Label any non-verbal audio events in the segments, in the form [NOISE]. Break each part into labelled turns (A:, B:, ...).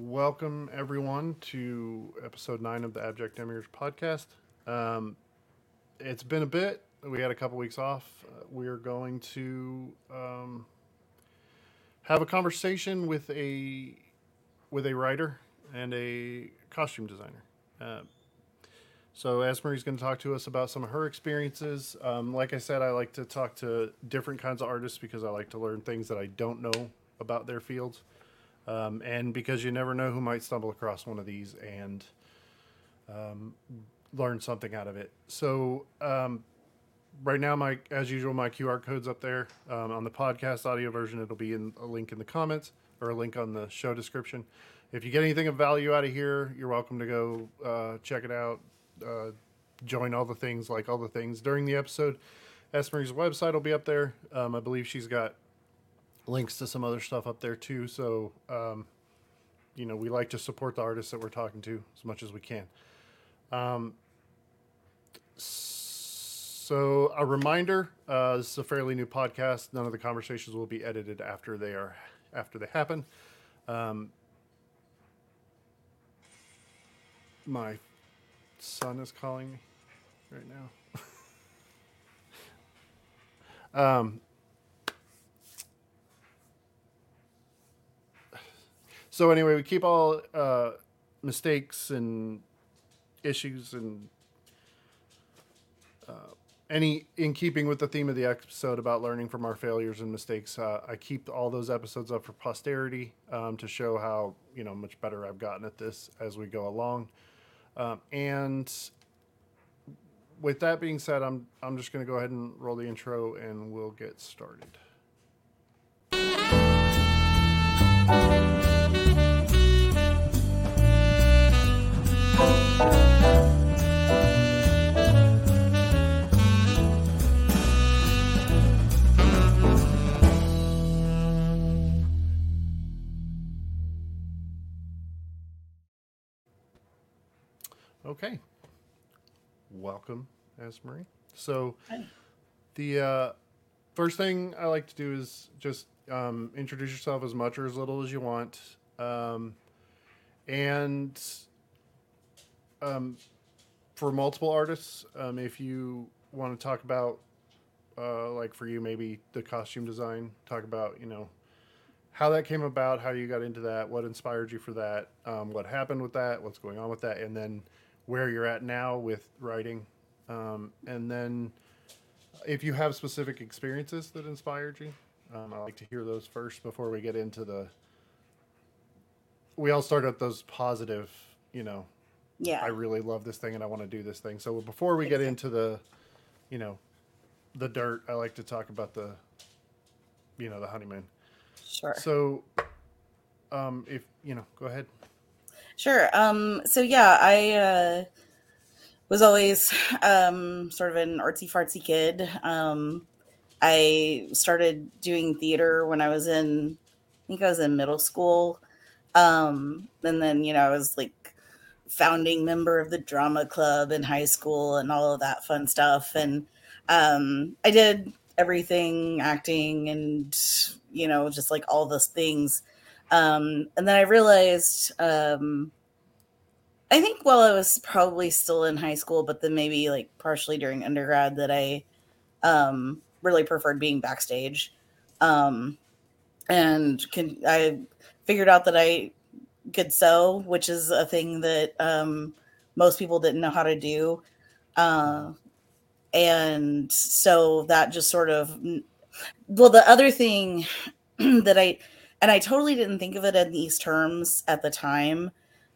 A: Welcome, everyone, to episode nine of the Abject Demiurge podcast. Um, it's been a bit. We had a couple weeks off. Uh, we're going to um, have a conversation with a with a writer and a costume designer. Uh, so Esmari's going to talk to us about some of her experiences. Um, like I said, I like to talk to different kinds of artists because I like to learn things that I don't know about their fields. Um, and because you never know who might stumble across one of these and um, learn something out of it. So um, right now, my as usual, my QR code's up there um, on the podcast audio version. It'll be in a link in the comments or a link on the show description. If you get anything of value out of here, you're welcome to go uh, check it out. Uh, join all the things, like all the things during the episode. Esmari's website will be up there. Um, I believe she's got links to some other stuff up there too. So, um, you know, we like to support the artists that we're talking to as much as we can. Um, so, a reminder: uh, this is a fairly new podcast. None of the conversations will be edited after they are after they happen. Um, my son is calling me right now. [LAUGHS] um, so anyway, we keep all uh, mistakes and issues and uh, any in keeping with the theme of the episode about learning from our failures and mistakes. Uh, I keep all those episodes up for posterity um, to show how you know much better I've gotten at this as we go along. Um, and with that being said, I'm I'm just going to go ahead and roll the intro, and we'll get started. Okay. Welcome, Esmari. So,
B: Hi.
A: the uh, first thing I like to do is just um, introduce yourself as much or as little as you want. Um, and um, for multiple artists, um, if you want to talk about, uh, like for you, maybe the costume design, talk about, you know, how that came about, how you got into that, what inspired you for that, um, what happened with that, what's going on with that, and then where you're at now with writing. Um, and then if you have specific experiences that inspired you, um, I like to hear those first before we get into the. We all start at those positive, you know,
B: Yeah.
A: I really love this thing and I want to do this thing. So before we get into the, you know, the dirt, I like to talk about the, you know, the honeymoon.
B: Sure.
A: So, um, if you know, go ahead.
B: Sure. Um, so yeah, I uh, was always um, sort of an artsy fartsy kid. Um, I started doing theater when I was in, I think I was in middle school. Um, and then, you know, I was like founding member of the drama club in high school and all of that fun stuff. And um, I did everything acting and, you know, just like all those things. Um, and then I realized, um, I think while I was probably still in high school, but then maybe like partially during undergrad, that I um, really preferred being backstage. Um, and can, I figured out that I could sew, which is a thing that um, most people didn't know how to do. Uh, and so that just sort of, well, the other thing [CLEARS THROAT] that I, and I totally didn't think of it in these terms at the time.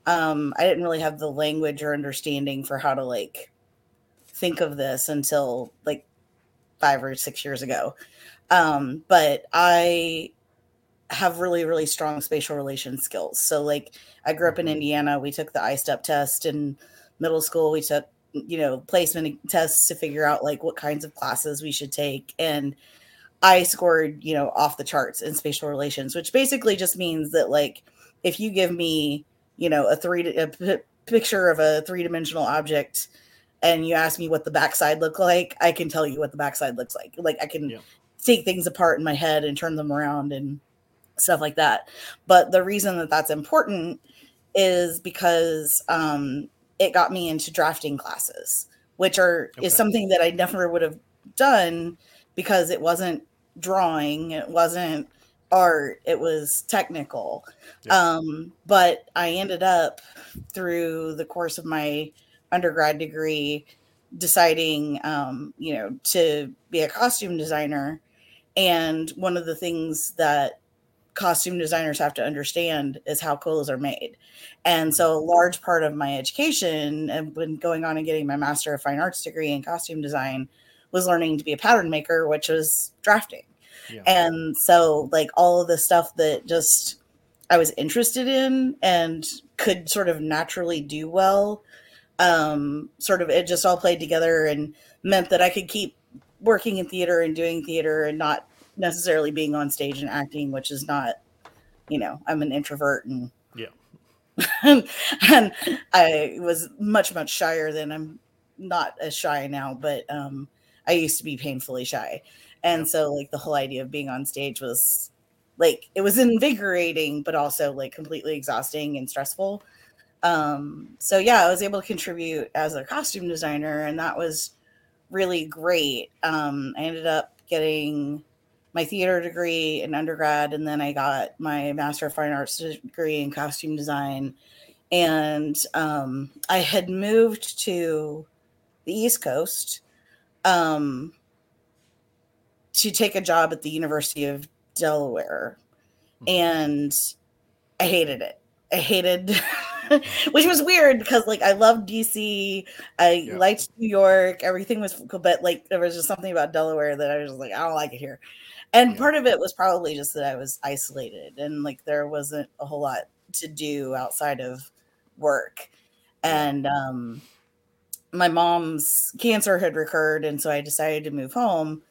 B: Um, I didn't really have the language or understanding for how to like think of this until like five or six years ago. Um, but I have really, really strong spatial relation skills. So, like, I grew up in mm-hmm. Indiana. We took the ISTEP test in middle school. We took, you know, placement tests to figure out like what kinds of classes we should take. And I scored, you know, off the charts in spatial relations, which basically just means that like if you give me, you know, a three a p- picture of a three dimensional object and you ask me what the backside look like, I can tell you what the backside looks like. Like I can
A: Yeah.
B: take things apart in my head and turn them around and stuff like that. But the reason that that's important is because um, it got me into drafting classes, which are
A: Okay.
B: is something that I never would have done because it wasn't drawing, it wasn't art, it was technical.
A: Yeah.
B: Um, but I ended up through the course of my undergrad degree deciding um, you know to be a costume designer and one of the things that costume designers have to understand is how clothes are made. And so a large part of my education and when going on and getting my master of fine arts degree in costume design was learning to be a pattern maker which was drafting.
A: Yeah.
B: and so like all of the stuff that just i was interested in and could sort of naturally do well um sort of it just all played together and meant that i could keep working in theater and doing theater and not necessarily being on stage and acting which is not you know i'm an introvert and
A: Yeah. [LAUGHS]
B: and i was much much shyer than i'm not as shy now but um i used to be painfully shy and
A: Yeah.
B: so like the whole idea of being on stage was like it was invigorating but also like completely exhausting and stressful um so yeah i was able to contribute as a costume designer and that was really great um i ended up getting my theater degree in undergrad and then i got my master of fine arts degree in costume design. And um i had moved to the east coast um to take a job at the university of delaware. And i hated it. I hated [LAUGHS] which was weird because like I loved DC, I
A: Yeah.
B: liked New York, everything was cool, but like there was just something about Delaware that I was like, I don't like it here. And
A: Yeah.
B: part of it was probably just that I was isolated and like there wasn't a whole lot to do outside of work. And um my mom's cancer had recurred and so I decided to move home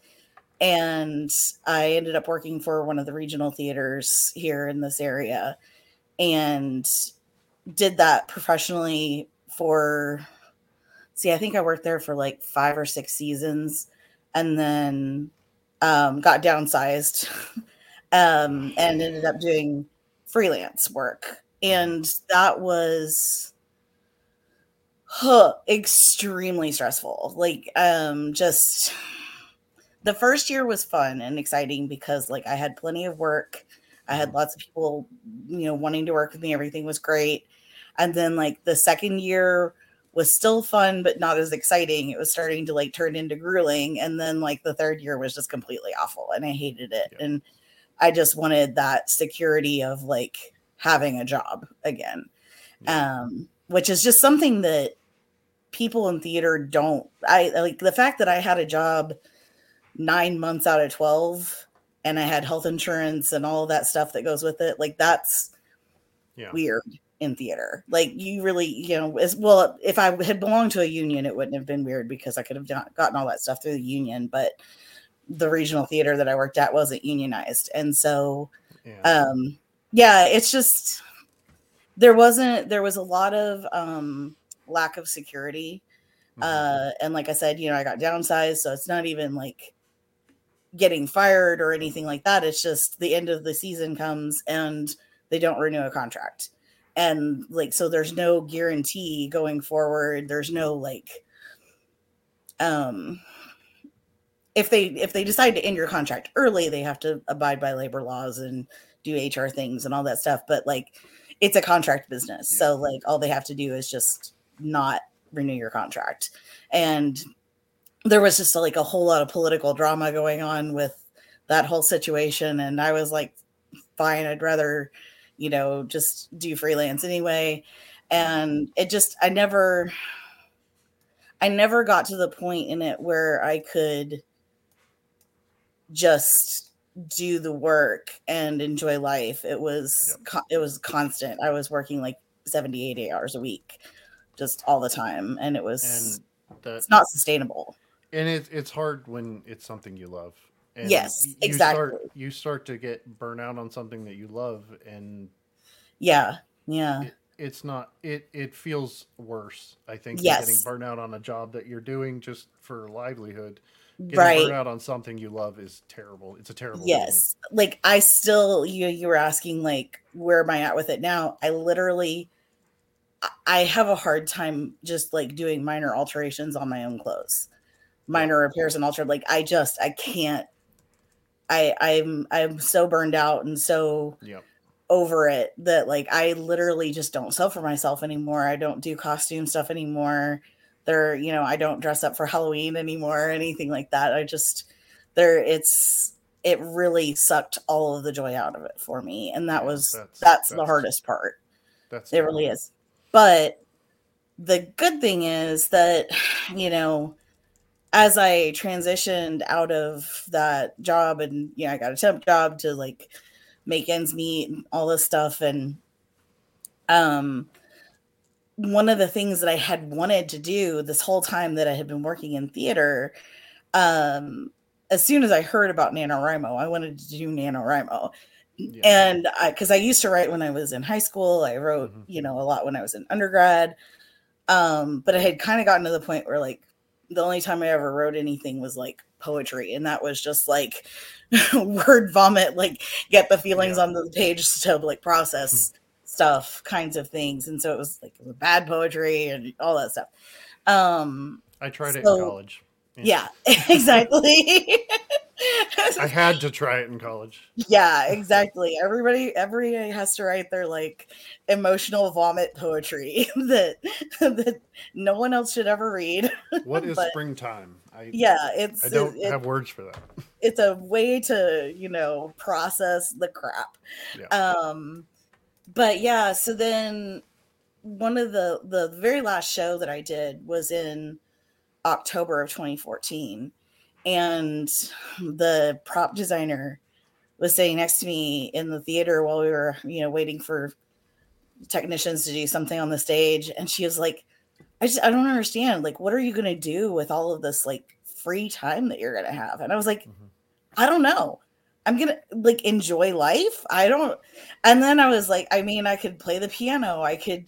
B: and I ended up working for one of the regional theaters here in this area and did that professionally for see i think i worked there for like five or six seasons and then um, got downsized [LAUGHS] um, and ended up doing freelance work. And that was huh, extremely stressful. Like um just the first year was fun and exciting because like i had plenty of work. I had lots of people you know wanting to work with me. Everything was great. And then like the second year was still fun but not as exciting it was starting to like turn into grueling and then like the third year was just completely awful and i hated it
A: Yeah.
B: and i just wanted that security of like having a job again
A: Yeah.
B: um which is just something that people in theater don't i like the fact that i had a job nine months out of 12 and i had health insurance and all that stuff that goes with it like that's
A: Yeah.
B: weird in theater like you really you know as well if i had belonged to a union it wouldn't have been weird because i could have done, gotten all that stuff through the union but the regional theater that i worked at wasn't unionized and so
A: Yeah.
B: um yeah it's just there wasn't there was a lot of um lack of security
A: Mhm.
B: uh and like i said you know i got downsized so it's not even like getting fired or anything like that it's just the end of the season comes and they don't renew a contract and like so there's no guarantee going forward there's no like um if they if they decide to end your contract early they have to abide by labor laws and do hr things and all that stuff but like it's a contract business so like all they have to do is just not renew your contract. And there was just like a whole lot of political drama going on with that whole situation and i was like fine i'd rather you know just do freelance anyway. And it just i never i never got to the point in it where i could just do the work and enjoy life. It was
A: Yep.
B: it was constant. I was working like 70 80 hours a week just all the time and it was
A: and that
B: it's not sustainable.
A: And it, it's hard when it's something you love and
B: Yes,
A: you start
B: exactly.
A: you start to get burnout on something that you love and
B: yeah yeah
A: it, it's not it it feels worse i think
B: Yes.
A: getting burnout on a job that you're doing just for livelihood getting
B: right
A: burnout on something you love is terrible it's a terrible
B: yes like i still you you were asking like where am i at with it now i literally I have a hard time just like doing minor alterations on my own clothes, minor repairs and alter. Like I just I can't. I I'm I'm so burned out and so
A: Yep.
B: over it that like I literally just don't sew for myself anymore. I don't do costume stuff anymore. There, you know, I don't dress up for Halloween anymore or anything like that. I just there it's it really sucked all of the joy out of it for me. And that
A: Yeah,
B: was
A: that's-
B: that's, the hardest part.
A: That's
B: It really is. But the good thing is that, [SIGHS] you know, as I transitioned out of that job and, you know, I got a temp job to like make ends meet and all this stuff. And um, one of the things that I had wanted to do this whole time that I had been working in theater, um, as soon as I heard about NaNoWriMo, I wanted to do NaNoWriMo
A: Yeah.
B: and I because I used to write when I was in high school. I wrote,
A: Mhm.
B: you know, a lot when I was in undergrad. Um, but I had kind of gotten to the point where like the only time I ever wrote anything was like poetry, and that was just like [LAUGHS] word vomit, like get the feelings
A: Yeah.
B: on the page to like process stuff, kinds of things. And so it was like it was bad poetry and all that stuff. Um,
A: I tried it in college.
B: yeah, [LAUGHS] exactly. [LAUGHS]
A: I had to try it in college.
B: yeah exactly everybody everybody has to write their like emotional vomit poetry [LAUGHS] that that no one else should ever read
A: What is
B: But-
A: springtime? I
B: yeah it's
A: I don't
B: it-
A: have words for that.
B: it's a way to you know process the crap
A: Yeah.
B: um but yeah so then one of the the very last show that i did was in october of 2014 and the prop designer was sitting next to me in the theater while we were you know waiting for technicians to do something on the stage and she was like i just i don't understand like what are you going to do with all of this like free time that you're going to have and i was like
A: Mhm.
B: I don't know. I'm gonna like enjoy life. I don't. And then I was like, I mean, I could play the piano. I could,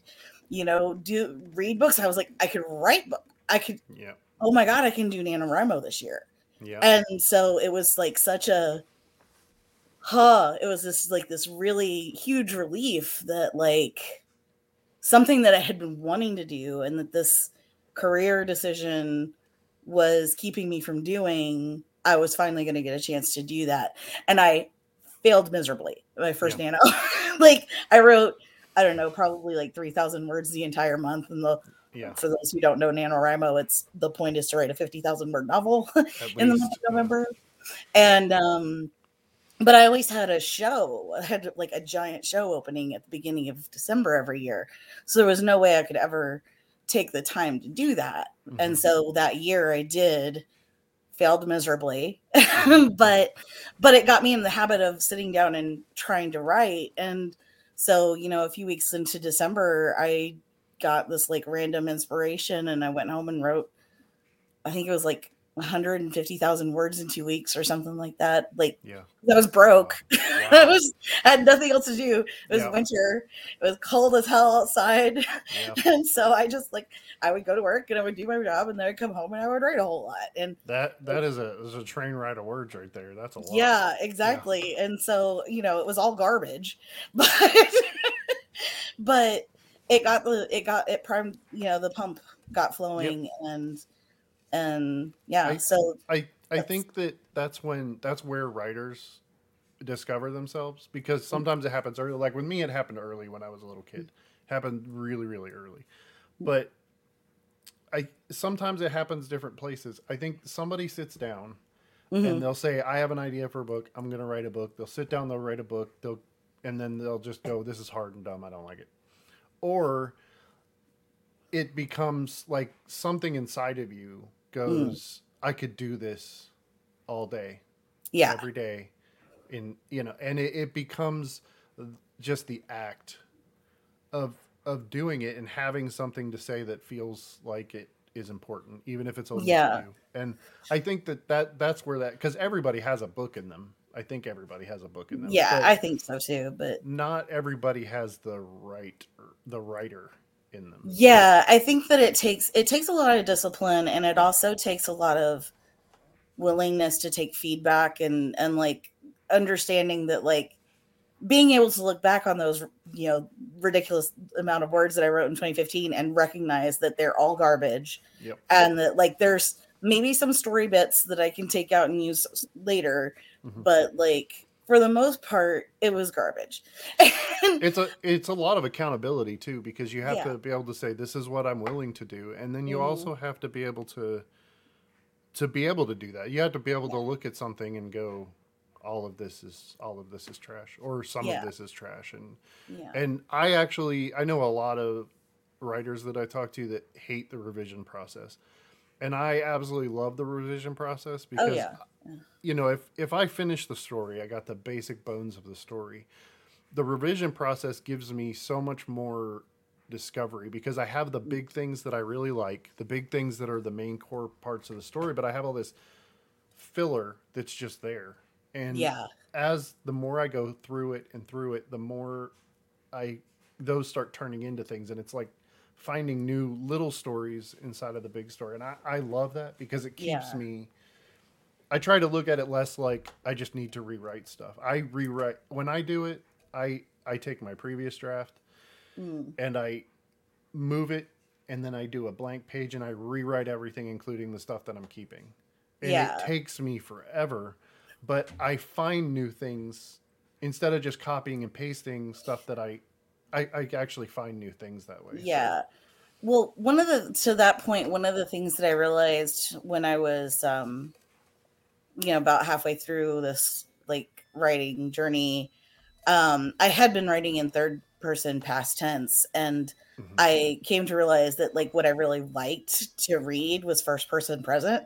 B: you know, do read books. I was like, I could write book. I could.
A: Yeah.
B: Oh my god, I can do NaNoWriMo this year.
A: Yeah.
B: And so it was like such a, huh. It was this like this really huge relief that like something that I had been wanting to do, and that this career decision was keeping me from doing. I was finally going to get a chance to do that, and I failed miserably my first nano. [LAUGHS] like I wrote, I don't know, probably like three thousand words the entire month, and the
A: yeah.
B: for those who don't know NaNoWriMo, it's the point is to write a 50,000 word novel [LAUGHS] in the month of November. And, um, but I always had a show, I had like a giant show opening at the beginning of December every year. So there was no way I could ever take the time to do that. And
A: Mhm.
B: so that year I did failed miserably [LAUGHS] but but it got me in the habit of sitting down and trying to write and so you know a few weeks into december i got this like random inspiration and i went home and wrote i think it was like 150,000 words in 2 weeks or something like that like
A: Yeah.
B: I was broke
A: Wow. [LAUGHS]
B: I was had nothing else to do it was
A: Yeah.
B: winter it was cold as hell outside
A: Yeah. [LAUGHS]
B: and so i just like i would go to work and i would do my job and then i'd come home and i would write a whole lot and
A: That that is a is a train ride of words right there. That's a lot.
B: yeah exactly and so you know it was all garbage [LAUGHS] but but it got the it got it primed you know the pump got flowing and and yeah
A: I-
B: so
A: I I think that that's when that's where writers discover themselves
B: Mm.
A: because sometimes it happens early. Like with me, it happened early when I was a little kid. Happened really really early, but I sometimes it happens different places. I think somebody sits down
B: mhm,
A: and they'll say, "I have an idea for a book. I'm going to write a book." They'll sit down, they'll write a book, they'll, and then they'll just go, "This is hard and dumb. I don't like it," or it becomes like something inside of you goes, "I could do this all day,
B: yeah
A: every day," in you know, and it, it becomes just the act of of doing it and having something to say that feels like it is important, even if it's only
B: Yeah.
A: you. And I think that, that that's where that because everybody has a book in them. I think everybody has a book in them.
B: yeah i think so too but
A: not everybody has the right the writer in them.
B: yeah i think that it takes it takes a lot of discipline and it also takes a lot of willingness to take feedback and and like understanding that like being able to look back on those you know ridiculous amount of words that I wrote in 2015 and recognize that they're all garbage
A: Yep.
B: and that like there's maybe some story bits that I can take out and use later,
A: Mhm.
B: but like for the most part, it was garbage. [LAUGHS]
A: it's a it's a lot of accountability too because you have
B: Yeah.
A: to be able to say this is what I'm willing to do and then you
B: Mhm.
A: also have to be able to to be able to do that. You have to be able to look at something and go all of this is all of this is trash or some
B: Yeah.
A: of this is trash and
B: yeah.
A: and I actually I know a lot of writers that I talk to that hate the revision process. And I absolutely love the revision process
B: Oh
A: because
B: yeah.
A: You know, if if I finish the story, I got the basic bones of the story. The revision process gives me so much more discovery because I have the mm. big things that I really like, the big things that are the main core parts of the story, but I have all this filler that's just there. And
B: Yeah.
A: as the more I go through it and through it, the more I those start turning into things and it's like finding new little stories inside of the big story. And I, I love that because it keeps
B: Yeah.
A: me I try to look at it less like I just need to rewrite stuff. I rewrite when I do it, I I take my previous draft
B: Mm.
A: and I move it and then I do a blank page and I rewrite everything including the stuff that I'm keeping. And
B: Yeah.
A: it takes me forever, but I find new things instead of just copying and pasting stuff that I I, I actually find new things that way. So-
B: Yeah. Well, one of the to that point, one of the things that I realized when I was um you know about halfway through this like writing journey, um I had been writing in third person past tense and
A: Mhm.
B: I came to realize that like what I really liked to read was first person present.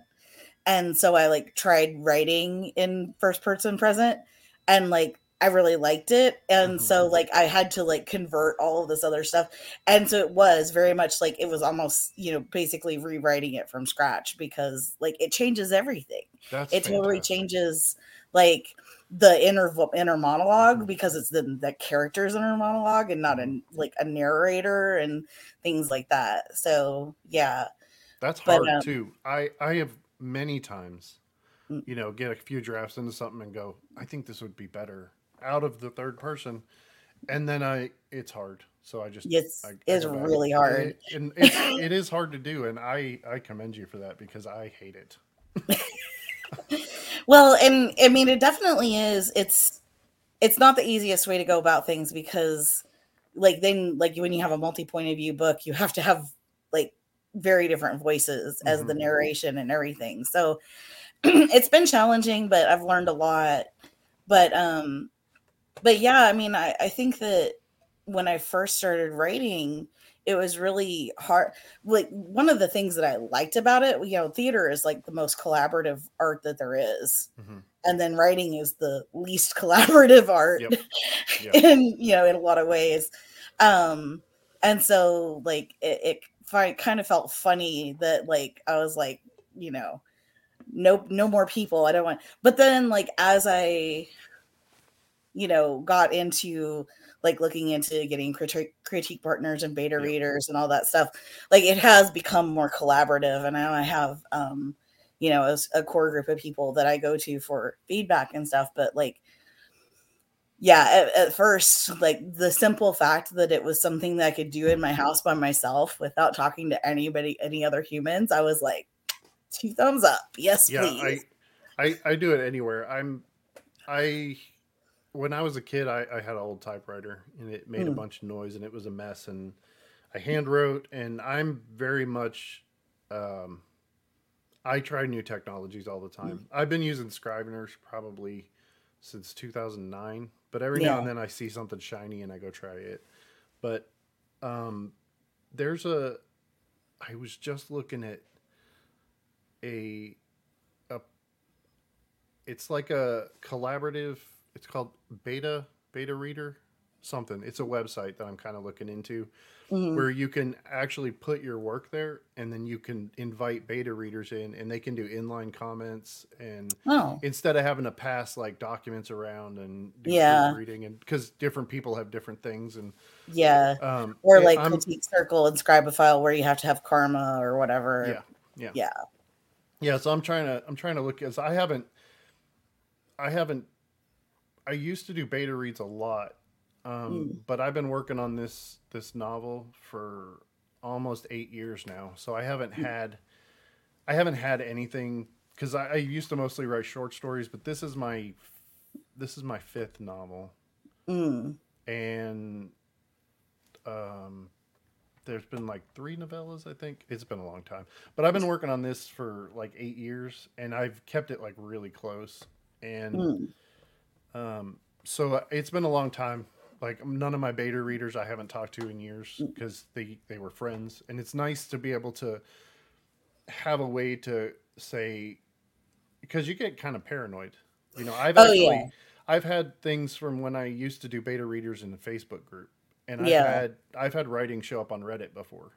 B: And so I like tried writing in first person present and like I really liked it. And
A: Mhm.
B: so like I had to like convert all of this other stuff. And so it was very much like it was almost, you know, basically rewriting it from scratch because like it changes everything
A: That's
B: it totally changes like the inner inner monologue because it's the the character's inner monologue and not a like a narrator and things like that. So yeah,
A: That's
B: But,
A: hard
B: um,
A: too. I I have many times,
B: Mm.
A: you know, get a few drafts into something and go, I think this would be better out of the third person, and then I it's hard. So I just
B: it's
A: I,
B: it's really hard.
A: it- and it's, it is hard to do, and I I commend you for that because I hate it. [LAUGHS]
B: Well, and I mean it definitely is. It's it's not the easiest way to go about things because like then like when you have a multi point of view book, you have to have like very different voices as the
A: Mhm.
B: narration and everything. So [CLEARS THROAT] it's been challenging, but I've learned a lot. But um but yeah, I mean I, I think that when I first started writing, it was really hard. Like one of the things that I liked about it, you know, theater is like the most collaborative art that there is.
A: Mhm.
B: And then writing is the least [LAUGHS] collaborative art
A: Yep. [LAUGHS] Yep.
B: in, you know, in a lot of ways. Um, and so like it, it fi- kind of felt funny that like I was like, you know, no no more people. I don't want but then like as I you know got into like looking into getting critique critique partners and beta
A: Yep.
B: readers and all that stuff like it has become more collaborative and now i have um you know a core group of people that i go to for feedback and stuff but like yeah at, at first like the simple fact that it was something that i could do in my house by myself without talking to anybody any other humans i was like two thumbs up. Yes
A: yeah
B: please.
A: I, I i do it anywhere. I'm i when i was a kid i, I had an old typewriter and it made a
B: Mm.
A: bunch of noise and it was a mess and i hand wrote and i'm very much um i try new technologies all the time. I've been using Scriveners probably since 2009 but every now and then i see something shiny and i go try it. But um there's a i was just looking at a a it's like a collaborative it's called beta beta reader something. It's a website that i'm kind of looking into
B: Mhm.
A: where you can actually put your work there and then you can invite beta readers in and they can do inline comments and
B: oh.
A: instead of having to pass like documents around and do
B: Yeah.
A: reading and because different people have different things and
B: yeah.
A: um
B: or like
A: I'm-
B: Critique Circle and Scribophile where you have to have karma or whatever.
A: Yeah yeah.
B: Yeah.
A: Yeah so i'm trying to i'm trying to look as i haven't i haven't i used to do beta reads a lot Um,
B: Mm.
A: but I've been working on this this novel for almost eight years now, so I haven't
B: Mm.
A: had I haven't had anything because I, I used to mostly write short stories, but this is my this is my fifth novel,
B: Mm.
A: and um, there's been like three novellas. I think it's been a long time, but I've been working on this for like eight years, and I've kept it like really close, and
B: Mm.
A: Um, so uh, it's been a long time. Like none of my beta readers I haven't talked to in years
B: Mm.
A: because they they were friends, and it's nice to be able to have a way to say because you get kind of paranoid. You know, I've
B: Oh,
A: actually
B: yeah.
A: I've had things from when I used to do beta readers in the Facebook group, and I've
B: Yeah.
A: had I've had writing show up on Reddit before.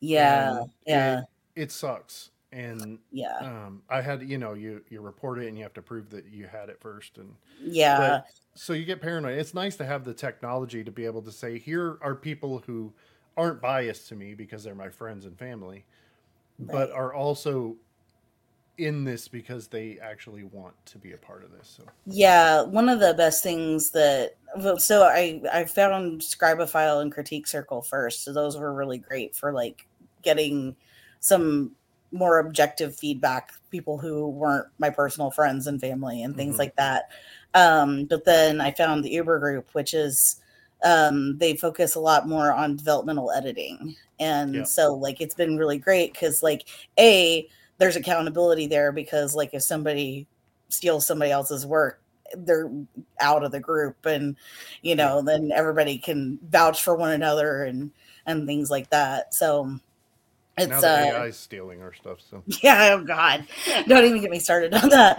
B: Yeah.
A: and
B: Yeah.
A: it, it sucks. And
B: Yeah.
A: um, I had you know you you report it and you have to prove that you had it first and
B: Yeah.
A: so you get paranoid. It's nice to have the technology to be able to say, here are people who aren't biased to me because they're my friends and family, but are also in this because they actually want to be a part of this. So
B: Yeah, one of the best things that well, so I I found Scribophile and Critique Circle first, so those were really great for like getting some more objective feedback, people who weren't my personal friends and family and things
A: Mhm.
B: like that. Um, but then I found the Uber group, which is um, they focus a lot more on developmental editing, and
A: Yeah.
B: so like it's been really great because like a there's accountability there because like if somebody steals somebody else's work they're out of the group and you know then everybody can vouch for one another and and things like that so it's
A: now the
B: uh
A: AI is stealing our stuff. So [LAUGHS]
B: yeah oh god don't even get me started on that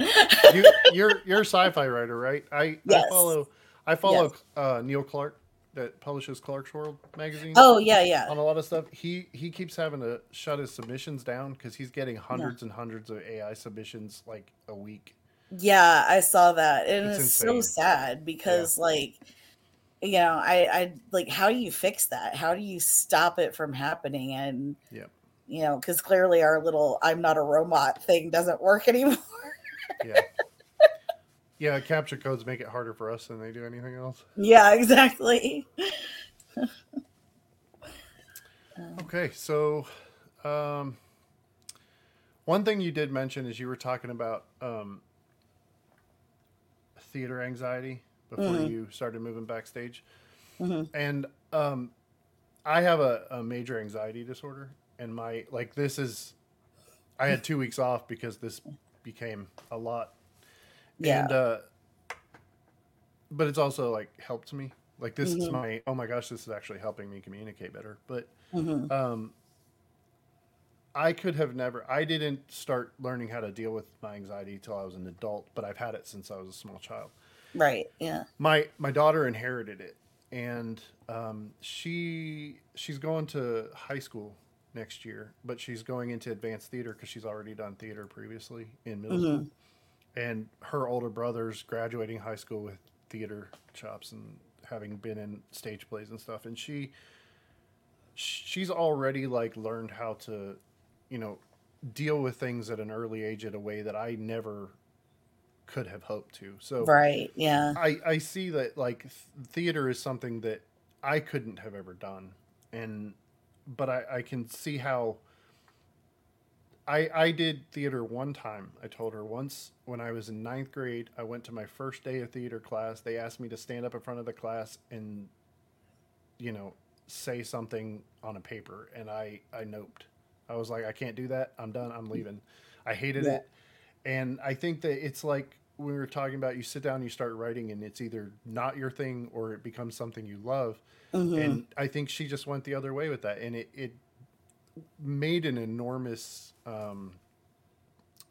A: you, you're you're a sci-fi writer, right? I,
B: Yes.
A: I follow I follow uh, Neil Clarke that publishes Clarkesworld magazine.
B: oh yeah yeah
A: on a lot of stuff. He he keeps having to shut his submissions down because he's getting hundreds and hundreds of AI submissions like a week.
B: yeah i saw that and
A: It's
B: it's, so sad because like you know i i like how do you fix that how do you stop it from happening and
A: Yep.
B: You know because clearly our little i'm not a robot thing doesn't work anymore
A: Yeah. yeah, CAPTCHA codes make it harder for us than they do anything else.
B: yeah exactly [LAUGHS]
A: Okay, so um, one thing you did mention is you were talking about um, theater anxiety before
B: Mhm.
A: you started moving backstage,
B: Mhm.
A: and um, I have a, a major anxiety disorder, and my like this is I had two weeks off because this became a lot,
B: yeah
A: and uh, but it's also like helped me. Like this is
B: Mhm.
A: my oh my gosh, this is actually helping me communicate better, but
B: Mhm.
A: um, I could have never. I didn't start learning how to deal with my anxiety till I was an adult, but I've had it since I was a small child.
B: right yeah
A: My my daughter inherited it, and um, she she's going to high school next year, but she's going into advanced theater because she's already done theater previously in middle
B: Mhm.
A: school, and her older brother's graduating high school with theater chops and having been in stage plays and stuff, and she she's already like learned how to, you know, deal with things at an early age in a way that I never could have hoped to. So
B: right yeah
A: I, I see that like theater is something that I couldn't have ever done, and but I, I can see how. I I did theater one time. I told her once when I was in ninth grade. I went to my first day of theater class. They asked me to stand up in front of the class and, you know, say something on a paper, and I I noped. I was like, I can't do that. I'm done. I'm mm. leaving. I hated
B: Yeah.
A: it, and I think that it's like we were talking about. You sit down, you start writing, and it's either not your thing or it becomes something you love.
B: Mhm.
A: And I think she just went the other way with that, and it it made an enormous um,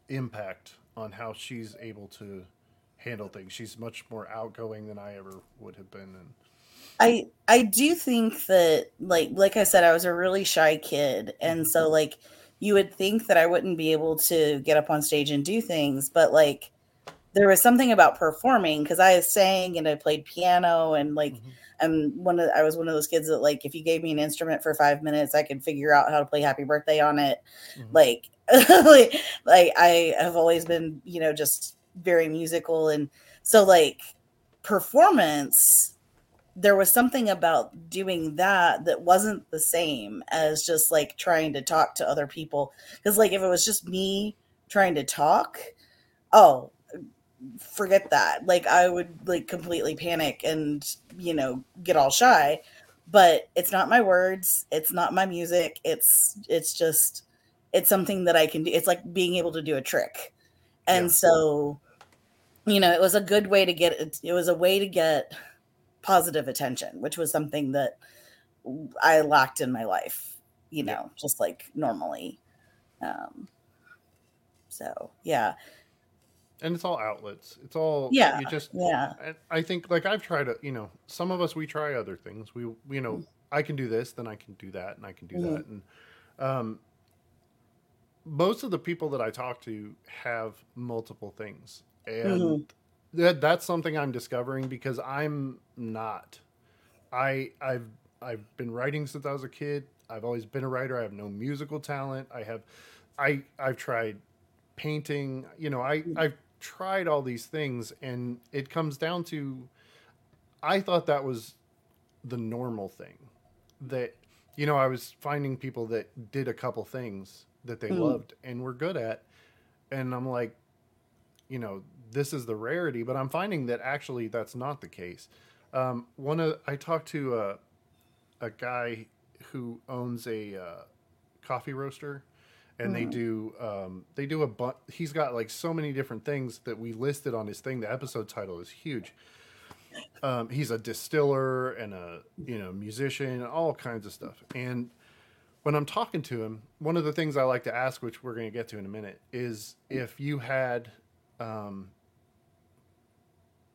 A: impact on how she's able to handle things. She's much more outgoing than I ever would have been, and
B: I I do think that like like I said I was a really shy kid and so like you would think that I wouldn't be able to get up on stage and do things but like there was something about performing because I sang and I played piano and like
A: Mhm.
B: I'm one of I was one of those kids that like if you gave me an instrument for 5 minutes I could figure out how to play happy birthday on it
A: Mhm.
B: like [LAUGHS] like like I have always been you know just very musical and so like performance there was something about doing that that wasn't the same as just like trying to talk to other people because like if it was just me trying to talk oh forget that like i would like completely panic and you know get all shy but it's not my words it's not my music it's it's just it's something that i can do it's like being able to do a trick and
A: Yeah.
B: so you know it was a good way to get it it was a way to get positive attention which was something that i lacked in my life you
A: Yeah.
B: know just like normally um so yeah
A: and it's all outlets. It's all
B: Yeah,
A: You just
B: yeah
A: I think like I've tried to, you know, some of us we try other things. We you know, I can do this, then I can do that, and I can do
B: Mhm.
A: that. And um most of the people that I talk to have multiple things. And
B: Mhm.
A: that that's something I'm discovering because I'm not. I I've I've been writing since I was a kid. I've always been a writer. I have no musical talent. I have I I've tried painting, you know, I I've tried all these things and it comes down to I thought that was the normal thing. That you know, I was finding people that did a couple things that they
B: Mm.
A: loved and were good at and I'm like you know, this is the rarity, but I'm finding that actually that's not the case. Um, one of I talked to a, a guy who owns a uh, coffee roaster, and they
B: Mhm.
A: do um, they do a bunch. he's got like so many different things that we listed on his thing. The episode title is huge. Um, he's a distiller and a you know musician, all kinds of stuff. And when I'm talking to him, one of the things I like to ask, which we're going to get to in a minute, is if you had, um,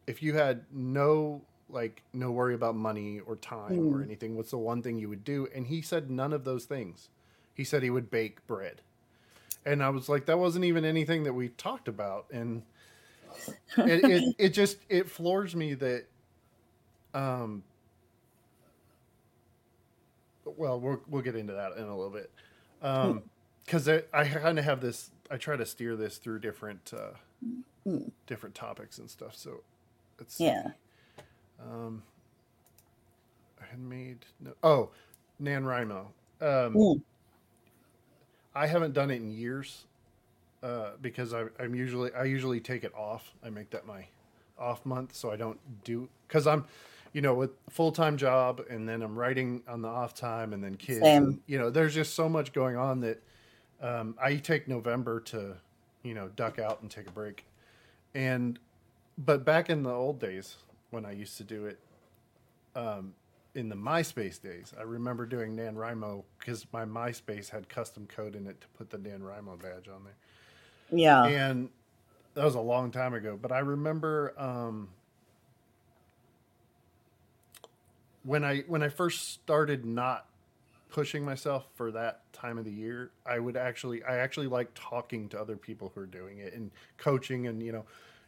A: if you had no like no worry about money or time or
B: Mm.
A: anything, what's the one thing you would do? And he said none of those things. He said he would bake bread, and I was like, that wasn't even anything that we talked about, and [LAUGHS] it it, it just it floors me that, um, well, we'll we'll get into that in a little bit, um, because I, I kind of have this. I try to steer this through different uh,
B: Mm.
A: different topics and stuff. So it's
B: yeah
A: um, I had made no, oh NaNoWriMo. Um,
B: Mm.
A: I haven't done it in years uh, because I, I'm usually I usually take it off. I make that my off month, so I don't do because I'm, you know, with full time job and then I'm writing on the off time and then kids. And, you know, there's just so much going on that um, I take November to, you know, duck out and take a break. And but back in the old days when I used to do it, um, in the MySpace days, I remember doing NaNoWriMo because my MySpace had custom code in it to put the NaNoWriMo badge on there.
B: Yeah.
A: And that was a long time ago but i remember um, when i when i first started not pushing myself for that time of the year i would actually i actually like talking to other people who are doing it and coaching and you know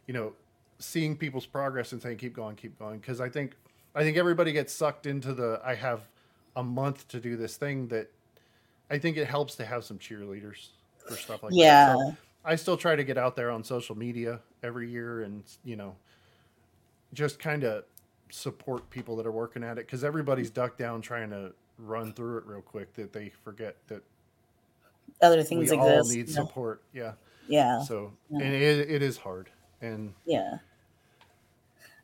A: you know seeing people's progress and saying keep going keep going. Because i think i think everybody gets sucked into the i have a month to do this thing that i think it helps to have some cheerleaders for stuff like
B: yeah
A: that so I still try to get out there on social media every year and, you know, just kind of support people that are working at it because everybody's ducked down trying to run through it real quick that they forget that
B: other
A: we
B: things
A: all
B: exist
A: need
B: yeah.
A: support. Yeah.
B: yeah
A: So,
B: Yeah.
A: and it, it is hard. And
B: Yeah.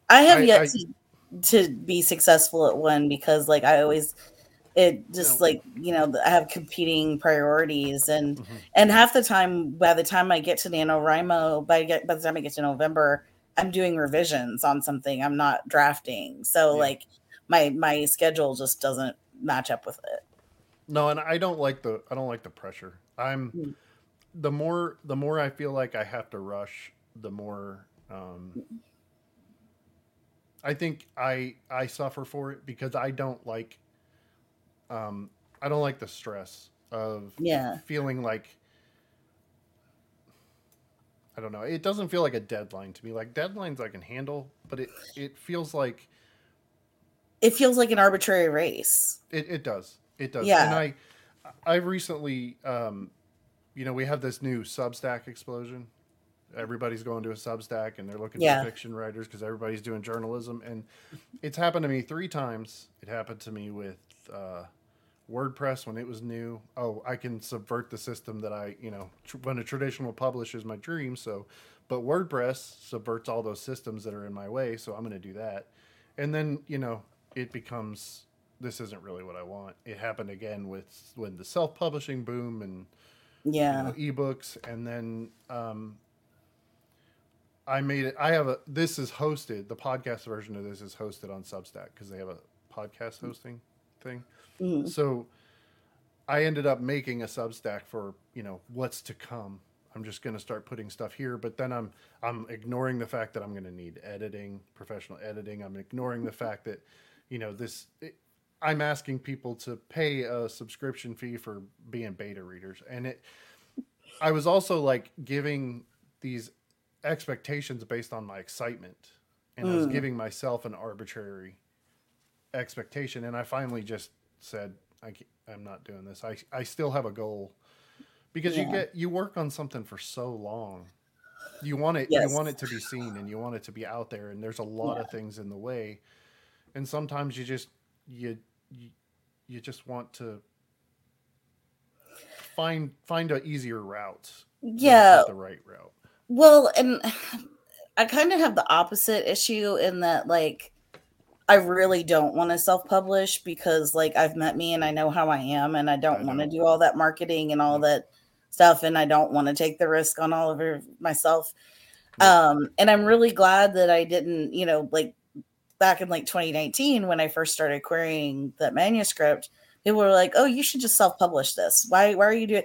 B: I have
A: I-
B: yet
A: I-
B: to to be successful at one because like I always it just like you know I have competing priorities and
A: Mhm.
B: and half the time by the time I get to NaNoWriMo by get by the time I get to November I'm doing revisions on something I'm not drafting so
A: Yeah.
B: like my my schedule just doesn't match up with it
A: no, and I don't like the, I don't like the pressure. I'm,
B: Mm.
A: the more, the more I feel like I have to rush, the more, um, I think I I suffer for it because I don't like um I don't like the stress of
B: Yeah.
A: feeling like I don't know. It doesn't feel like a deadline to me. Like deadlines I can handle, but it it feels like
B: it feels like an arbitrary race
A: it, it does. It does.
B: Yeah.
A: And I I recently um you know, we have this new Substack explosion everybody's going to a Substack and they're looking
B: Yeah.
A: for fiction writers because everybody's doing journalism. And it's happened to me three times. It happened to me with uh, WordPress when it was new. Oh, I can subvert the system that I, you know, tr- when a traditional publisher is my dream. So, but WordPress subverts all those systems that are in my way. So I'm going to do that. And then, you know, it becomes this isn't really what I want. It happened again with when the self publishing boom and
B: Yeah.
A: you know, ebooks, and then um, I made it. I have a. This is hosted. The podcast version of this is hosted on Substack because they have a podcast hosting thing.
B: Mhm.
A: So I ended up making a Substack for you know what's to come. I'm just going to start putting stuff here, but then I'm I'm ignoring the fact that I'm going to need editing, professional editing. I'm ignoring the fact that you know this. It, I'm asking people to pay a subscription fee for being beta readers, and it. I was also like giving these expectations based on my excitement, and I was
B: Mm.
A: giving myself an arbitrary expectation, and I finally just said, I I'm not doing this. I I still have a goal." Because you get you work on something for so long, you want it
B: Yes.
A: you want it to be seen and you want it to be out there, and there's a lot
B: Yeah.
A: of things in the way, and sometimes you just you you, you just want to find find a easier route. when it's not
B: Yeah.
A: the right route.
B: Well, and I kind of have the opposite issue in that, like, I really don't want to self publish because, like, I've met me and I know how I am, and I don't want to do all that marketing and all that stuff, and I don't want to take the risk on all of it myself. Um, and I'm really glad that I didn't, you know, like back in like 2019 when I first started querying that manuscript, people were like, "Oh, you should just self publish this. Why? Why are you doing?"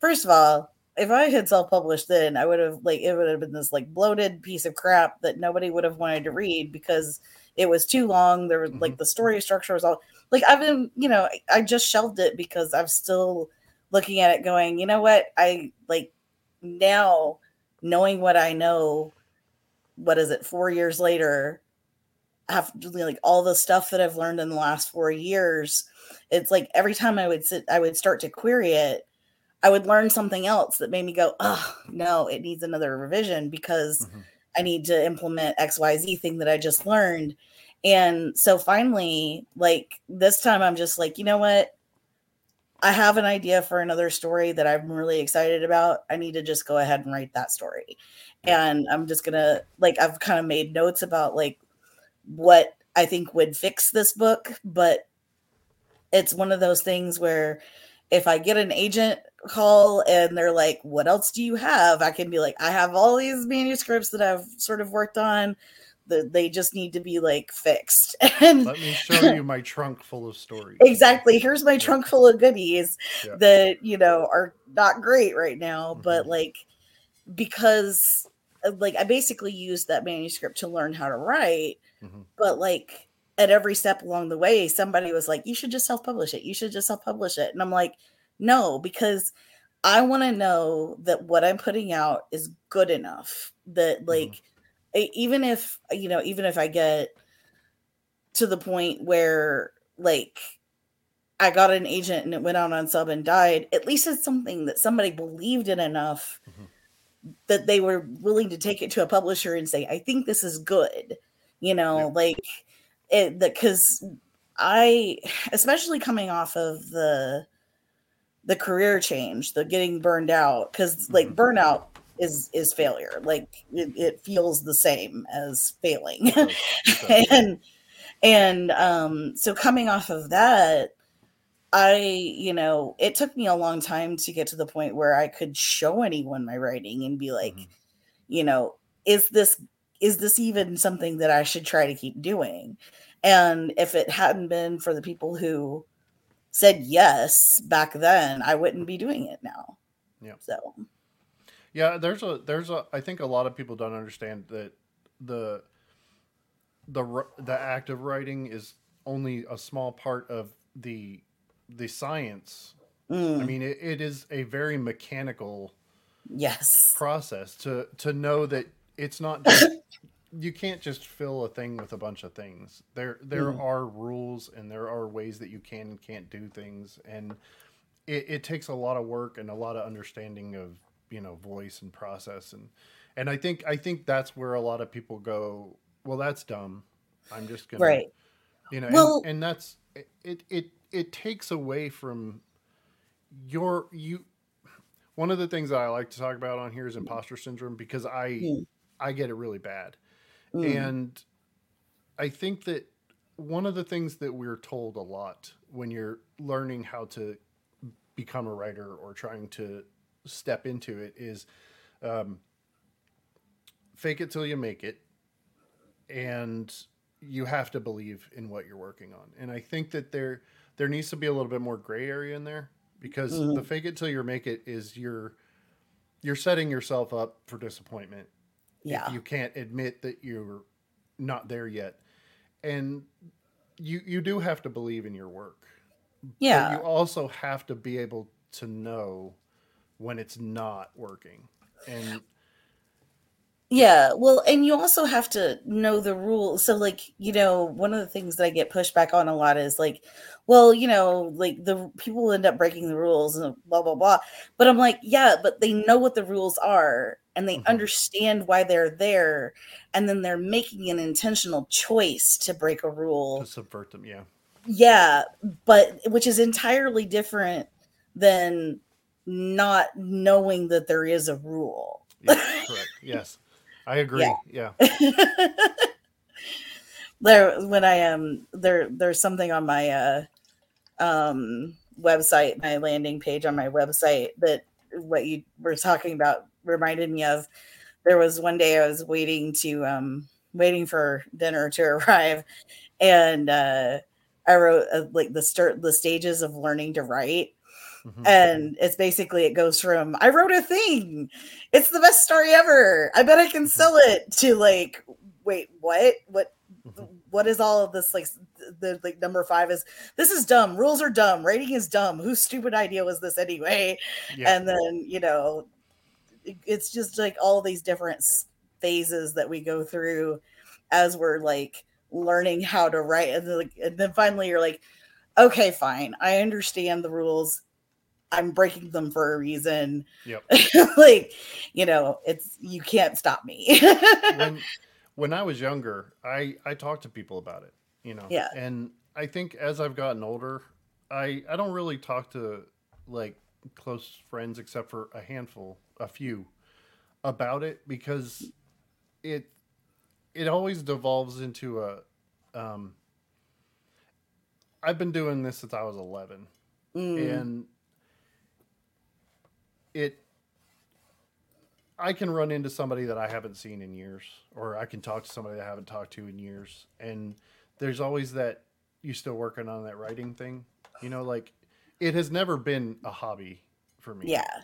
B: First of all, if I had self-published then, I would have like it would have been this like bloated piece of crap that nobody would have wanted to read because it was too long. There was like
A: Mhm.
B: the story structure was all like I've been, you know, I- I just shelved it because I'm still looking at it going, you know what? I like now knowing what I know, what is it, four years later, after like all the stuff that I've learned in the last four years, it's like every time I would sit, I would start to query it, I would learn something else that made me go, oh no, it needs another revision because
A: Mhm.
B: I need to implement XYZ thing that I just learned. And so finally, like this time, I'm just like, you know what? I have an idea for another story that I'm really excited about. I need to just go ahead and write that story. And I'm just going to, like, I've kind of made notes about like what I think would fix this book, but it's one of those things where if I get an agent call and they're like, What else do you have? I can be like, I have all these manuscripts that I've sort of worked on. That they just need to be like fixed. [LAUGHS] And
A: Let me show you my trunk full of stories.
B: exactly, here's my trunk full of goodies
A: Yeah.
B: that, you know, are not great right now, but
A: Mhm.
B: like because uh, like I basically used that manuscript to learn how to write,
A: Mhm.
B: but like at every step along the way, somebody was like, You should just self publish it. You should just self publish it. And I'm like, No, because I want to know that what I'm putting out is good enough that, like, e- even if, you know, even if I get to the point where, like, I got an agent and it went out on sub and died, at least it's something that somebody believed in enough
A: Mhm.
B: that they were willing to take it to a publisher and say, I think this is good. You know,
A: Yeah.
B: like it that because I especially coming off of the the career change, the getting burned out, because like
A: Mhm.
B: burnout is is failure. Like it, it feels the same as failing.
A: It does. [LAUGHS] It does.
B: and and um so coming off of that i you know it took me a long time to get to the point where i could show anyone my writing and be like
A: Mhm.
B: you know is this is this even something that i should try to keep doing and if it hadn't been for the people who said yes back then i wouldn't be doing it now
A: Yeah.
B: so
A: Yeah, there's a there's a I think a lot of people don't understand that the the the act of writing is only a small part of the the science. I
B: mm,
A: mean, it, it is a very mechanical
B: yes
A: process to to know that it's not [LAUGHS] just you can't just fill a thing with a bunch of things. There there
B: Mhm.
A: are rules and there are ways that you can and can't do things and it, it takes a lot of work and a lot of understanding of you know voice and process and and I think I think that's where a lot of people go. Well, that's dumb. I'm just gonna,
B: Right.
A: You know,
B: Well-
A: and, and that's it. It it takes away from your you. One of the things that I like to talk about on here is imposter syndrome because I
B: Mm.
A: I get it really bad,
B: Mm.
A: and I think that one of the things that we're told a lot when you're learning how to become a writer or trying to step into it is um, fake it till you make it and you have to believe in what you're working on and i think that there there needs to be a little bit more gray area in there because
B: Mhm.
A: the fake it till you make it is you're you're setting yourself up for disappointment
B: yeah.
A: if you can't admit that you're not there yet and you you do have to believe in your work but
B: yeah.
A: you also have to be able to know when it's not working and
B: Yeah, well, and you also have to know the rules. So, like, you know, one of the things that I get pushed back on a lot is like, well, you know, like the people end up breaking the rules and blah blah blah. But I'm like, yeah, but they know what the rules are and they
A: Mhm.
B: understand why they're there, and then they're making an intentional choice to break a rule.
A: to subvert them yeah
B: Yeah, but which is entirely different than not knowing that there is a rule.
A: yeah [LAUGHS] correct yes i agree. Yeah, [LAUGHS]
B: there when I um there there's something on my uh um website, my landing page on my website that what you were talking about reminded me of. There was one day I was waiting to um waiting for dinner to [LAUGHS] arrive and uh I wrote uh, like the start the stages of learning to write
A: Mhm.
B: and it's basically it goes from I wrote a thing. It's the best story ever. I bet I can sell it to like wait, what? What
A: Mhm.
B: what is all of this like the like number 5 is this is dumb. Rules are dumb. Rating is dumb. Whose stupid idea was this anyway?
A: yeah
B: And then, you know, it's just like all these different phases that we go through as we're like learning how to write and then, like, and then finally you're like okay fine i understand the rules i'm breaking them for a reason
A: Yep. [LAUGHS]
B: like you know it's you can't stop me [LAUGHS]
A: when when I was younger, I I talked to people about it, you know.
B: Yeah.
A: And I think as I've gotten older, I I don't really talk to like close friends except for a handful, a few about it because it it always devolves into a um I've been doing this since I was 11
B: Mm,
A: and it i can run into somebody that i haven't seen in years or i can talk to somebody that i haven't talked to in years and there's always that you still working on that writing thing you know like it has never been a hobby for me
B: yeah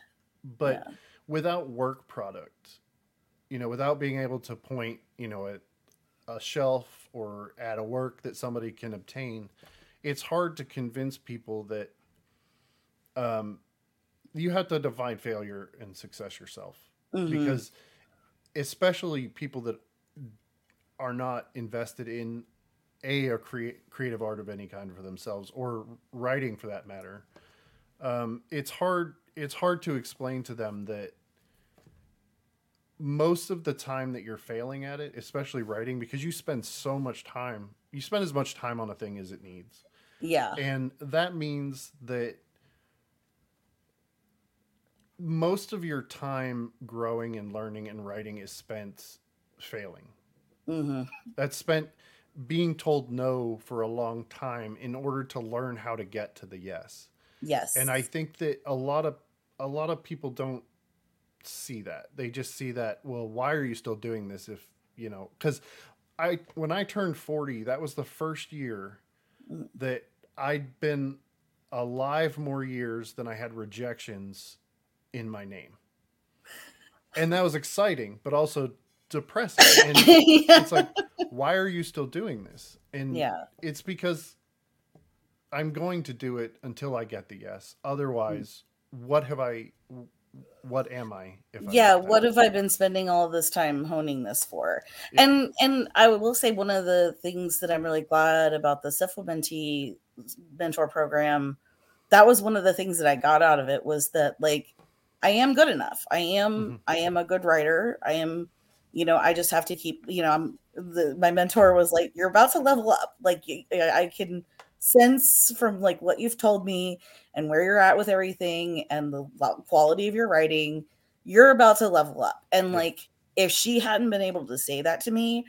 A: but
B: yeah.
A: without work product you know without being able to point you know at a shelf or at a work that somebody can obtain it's hard to convince people that um, you have to define failure and success yourself
B: Mhm.
A: because especially people that are not invested in a a crea- creative art of any kind for themselves or writing for that matter um, it's hard it's hard to explain to them that most of the time that you're failing at it especially writing because you spend so much time you spend as much time on a thing as it needs
B: yeah
A: and that means that most of your time growing and learning and writing is spent failing.
B: hmm
A: That's spent being told no for a long time in order to learn how to get to the yes.
B: yes
A: And I think that a lot of a lot of people don't see that. They just see that, well, why are you still doing this if, you know, cuz I when I turned 40, that was the first year
B: Mm.
A: that I'd been alive more years than I had rejections in my name. And that was exciting, but also depressing. [LAUGHS] And it's like, why are you still doing this? And
B: yeah
A: it's because I'm going to do it until I get the yes. Otherwise, what have I? What am I? If I
B: yeah what have i been spending all this time honing this for
A: Yeah.
B: and and i will say one of the things that i'm really glad about the Syphil mentor program that was one of the things that i got out of it was that like I am good enough. I am
A: Mhm.
B: I am a good writer. I am, you know, I just have to keep, you know, I'm the my mentor was like, you're about to level up. Like I can sense from like what you've told me and where you're at with everything and the quality of your writing, you're about to level up. And like if she hadn't been able to say that to me,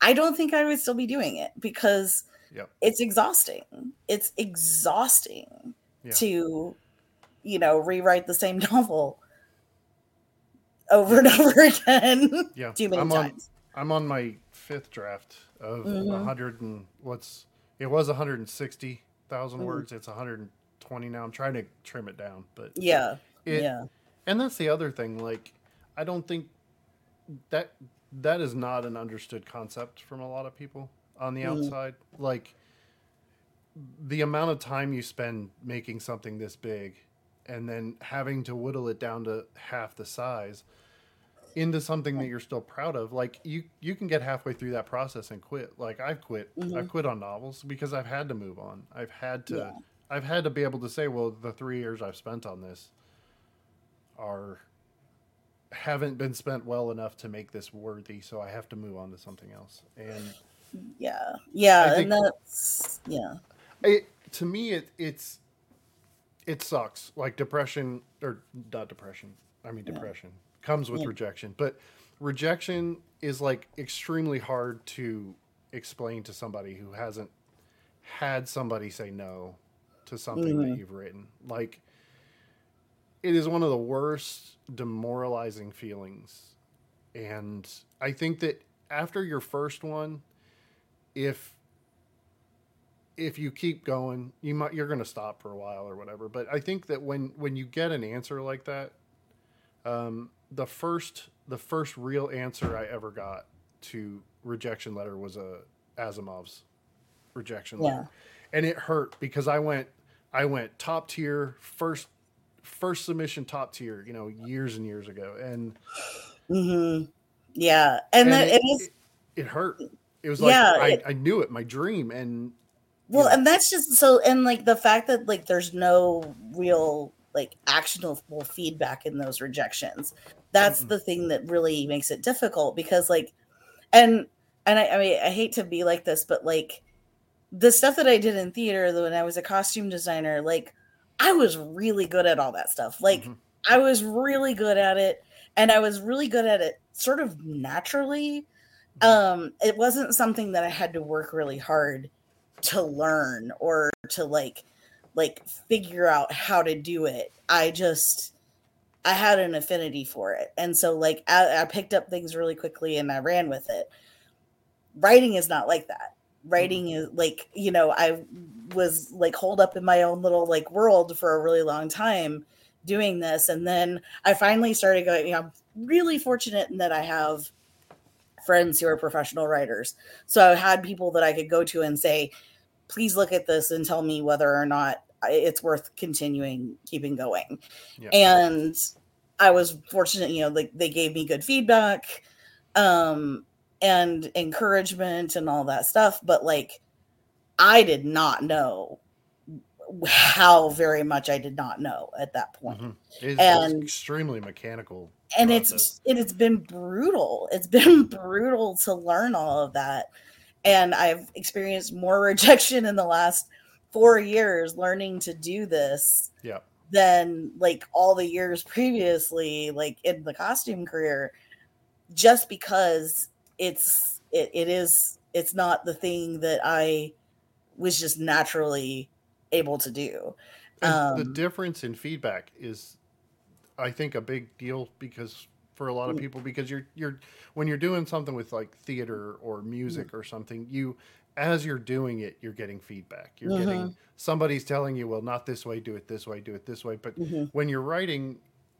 B: I don't think I would still be doing it because
A: Yep.
B: it's exhausting. It's exhausting
A: Yeah.
B: to, you know, rewrite the same [LAUGHS] novel over and [LAUGHS] over again
A: Yeah.
B: too many
A: I'm on. I'm on my fifth draft of
B: Mhm.
A: hundred and what's it was 160,000
B: Mhm.
A: words. It's 120 now. I'm trying to trim it down, but
B: Yeah.
A: it,
B: yeah.
A: And that's the other thing. Like, I don't think that that is not an understood concept from a lot of people on the
B: Mhm.
A: outside. Like, the amount of time you spend making something this big and then having to whittle it down to half the size into something that you're still proud of like you you can get halfway through that process and quit like i've quit i've
B: Mhm.
A: quit on novels because i've had to move on i've had to
B: Yeah.
A: i've had to be able to say well the three years i've spent on this are haven't been spent well enough to make this worthy so i have to move on to something else and
B: Yeah. Yeah. And that's, yeah.
A: it to me it it's it sucks like depression or not depression i mean
B: Yeah.
A: depression comes with
B: Yeah.
A: rejection but rejection is like extremely hard to explain to somebody who hasn't had somebody say no to something
B: Mhm.
A: that you've written like it is one of the worst demoralizing feelings and i think that after your first one if if you keep going you might you're going to stop for a while or whatever but i think that when when you get an answer like that um the first the first real answer i ever got to rejection letter was a asimov's rejection
B: Yeah.
A: letter. And it hurt because i went i went top tier first first submission top tier you know years and years ago. And
B: hmm Yeah. And,
A: and it,
B: it is,
A: it, it hurt. It was like
B: Yeah,
A: I,
B: it-
A: I knew it my dream. And
B: well, and that's just so, and like the fact that like there's no real like actionable feedback in those rejections. That's
A: Mm-mm.
B: the thing that really makes it difficult because like, and, and I, I mean, I hate to be like this, but like the stuff that I did in theater when I was a costume designer, like I was really good at all that stuff. Like
A: Mhm.
B: I was really good at it and I was really good at it sort of naturally. Um it wasn't something that I had to work really hard to learn or to like like figure out how to do it. I just I had an affinity for it. And so like I, I picked up things really quickly and I ran with it. Writing is not like that. Mm-hmm. Writing is like, you know, I was like holed up in my own little like world for a really long time doing this. And then I finally started going, you know, I'm really fortunate in that I have friends who are professional writers. So I had people that I could go to and say, please look at this and tell me whether or not it's worth continuing keeping going.
A: Yeah.
B: And I was fortunate, you know, like they gave me good feedback um and encouragement and all that stuff, but like I did not know how very much I did not know at that point
A: Mhm. It's,
B: And-
A: it's extremely mechanical
B: and
A: process.
B: it's and it's been brutal it's [LAUGHS] been brutal to learn all of that and i've experienced more [LAUGHS] rejection in the last four years learning to do this
A: yeah.
B: than like all the years previously like in the costume career just because it's it, it is it's not the thing that i was just naturally able to do.
A: And the
B: Um,
A: difference in feedback is i think a big deal because for a lot of
B: Mm.
A: people because you're you're when you're doing something with like theater or
B: Mm.
A: music or something you as you're doing it you're getting feedback you're getting
B: Mhm.
A: somebody's telling you well not this way do it this way do it this way but
B: Mhm.
A: when you're writing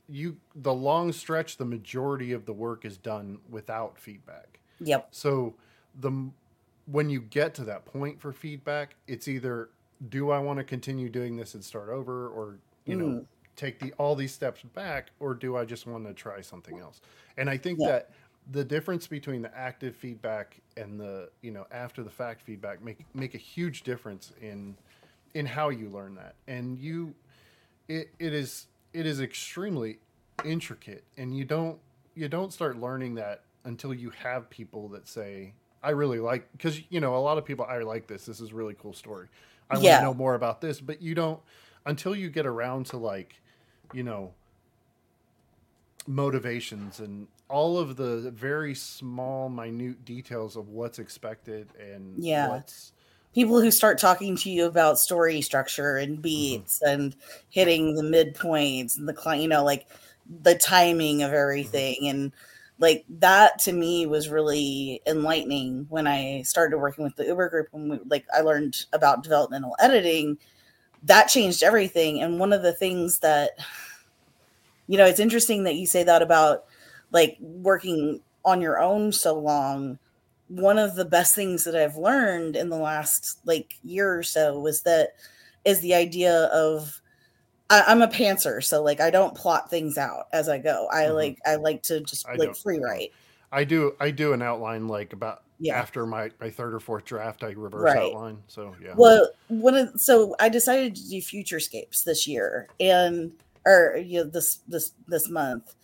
A: you the long stretch the majority of the work is done without feedback
B: yep
A: So the when you get to that point for feedback, it's either do I want to continue doing this and start over, or you know
B: Mm.
A: Take the all these steps back, or do I just want to try something else? And I think
B: Yeah.
A: that the difference between the active feedback and the you know after the fact feedback make make a huge difference in in how you learn that and you it, it is it is extremely intricate and you don't you don't start learning that until you have people that say i really like because you know a lot of people i like this this is a really cool story i want to know more about this but you don't until you get around to like you know motivations and all of the very small minute details of what's expected and
B: Yeah.
A: what's
B: people who start talking to you about story structure and mm-hmm. beats and hitting the midpoints and the you know like the timing of mm-hmm. everything and like that to me was really enlightening when I started working with the Uber group when we, like I learned about developmental editing that changed everything and one of the things that you know it's interesting that you say that about like working on your own so long one of the best things that I've learned in the last like year or so was that is the idea of I, I'm a pantser, so like I don't plot things out as I go. I
A: Mhm.
B: like I like to just
A: I
B: like free write.
A: i do i do an outline like about
B: Yeah.
A: after my, my third or fourth draft i reverse
B: Right.
A: outline so yeah
B: Well, one of so I decided to do Futurescapes this year, and or you know, this this this month,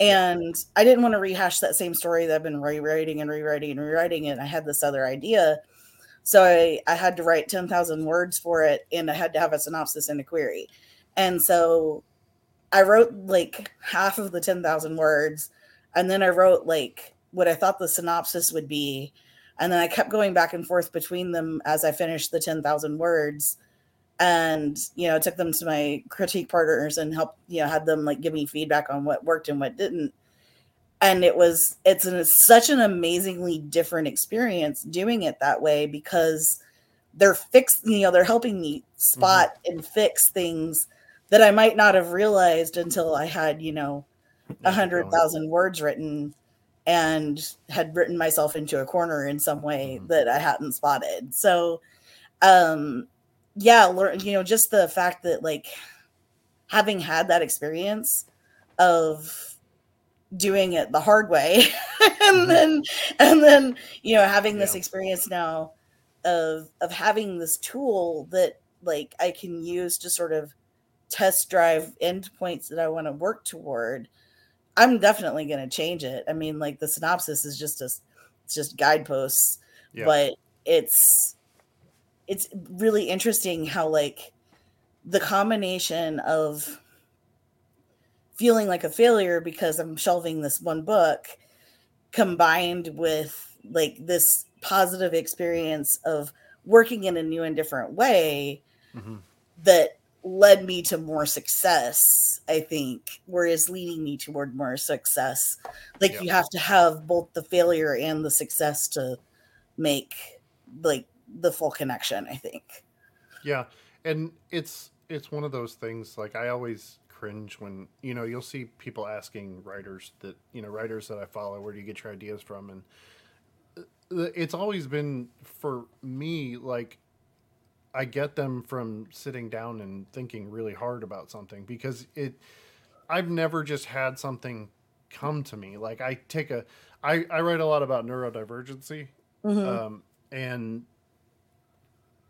B: and I didn't want to rehash that same story that I've been rewriting and rewriting and rewriting, and I had this other idea, so I I had to write ten thousand words for it, and I had to have a synopsis and a query, and so I wrote like half of the ten thousand words, and then I wrote like what I thought the synopsis would be, and then I kept going back and forth between them as I finished the 10,000 words. And you know took them to my critique partners and helped you know had them like give me feedback on what worked and what didn't. And it was it's an, such an amazingly different experience doing it that way because they're fixed you know they're helping me spot and fix things that I might not have realized until I had you know a hundred thousand words written and had written myself into a corner in some way
A: Mhm.
B: that I hadn't spotted. So, um, yeah, learn, you know, just the fact that like having had that experience of doing it the hard way [LAUGHS] and
A: Mhm.
B: then and then you know having this
A: Yeah.
B: experience now of of having this tool that like I can use to sort of test drive endpoints that I want to work toward, I'm definitely going to change it. I mean, like the synopsis is just a, it's just guideposts,
A: Yeah.
B: but it's it's really interesting how like the combination of feeling like a failure because I'm shelving this one book combined with like this positive experience of working in a new and different way
A: Mhm.
B: that led me to more success i think whereas leading me toward more success like
A: Yeah.
B: you have to have both the failure and the success to make like the full connection i think
A: Yeah, and it's it's one of those things. Like I always cringe when you know you'll see people asking writers that you know writers that I follow, where do you get your ideas from? And uh, it's always been for me like I get them from sitting down and thinking really hard about something because it. I've never just had something come to me. Like I take a, I I write a lot about neurodivergency,
B: Mhm.
A: um, and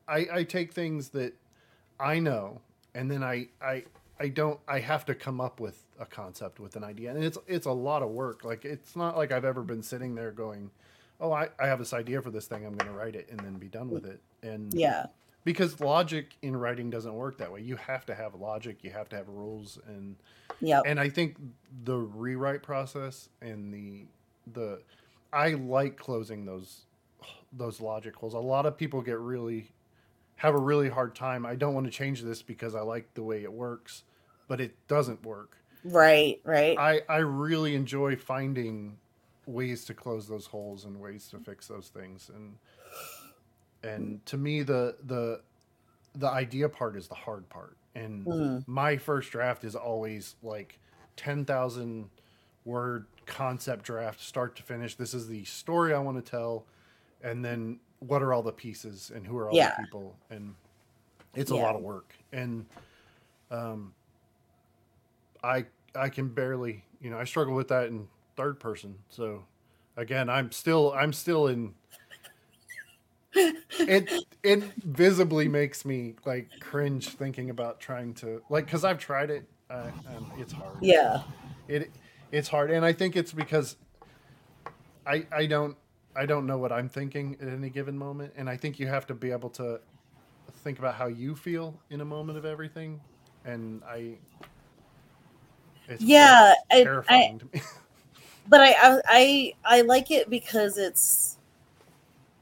A: I, I take things that I know, and then I, I I don't I have to come up with a concept with an idea, and it's it's a lot of work. Like it's not like I've ever been sitting there going, oh I, I have this idea for this thing, I'm going to write it and then be done with it. And
B: yeah
A: because logic in writing doesn't work that way. You have to have logic, you have to have rules, and
B: yeah
A: and I think the rewrite process and the the I like closing those those logic holes. A lot of people get really have a really hard time. I don't want to change this because I like the way it works, but it doesn't work.
B: right right
A: I I really enjoy finding ways to close those holes and ways to fix those things and and to me the the the idea part is the hard part and
B: Mhm.
A: my first draft is always like 10,000 word concept draft start to finish this is the story I want to tell and then what are all the pieces and who are all
B: Yeah.
A: the people and it's a lot of work and um I I can barely, you know, I struggle with that in third person. So again, I'm still I'm still in it it visibly makes me like cringe thinking about trying to like cuz I've tried it uh, and it's hard.
B: yeah
A: it it's hard, and I think it's because I I don't I don't know what I'm thinking at any given moment, and I think you have to be able to think about how you feel in a moment of everything, and I. It's
B: Yeah, I- I-
A: terrifying to me. [LAUGHS]
B: but I, I I I like it because it's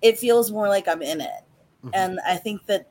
B: it feels more like I'm in it,
A: Mhm.
B: and I think that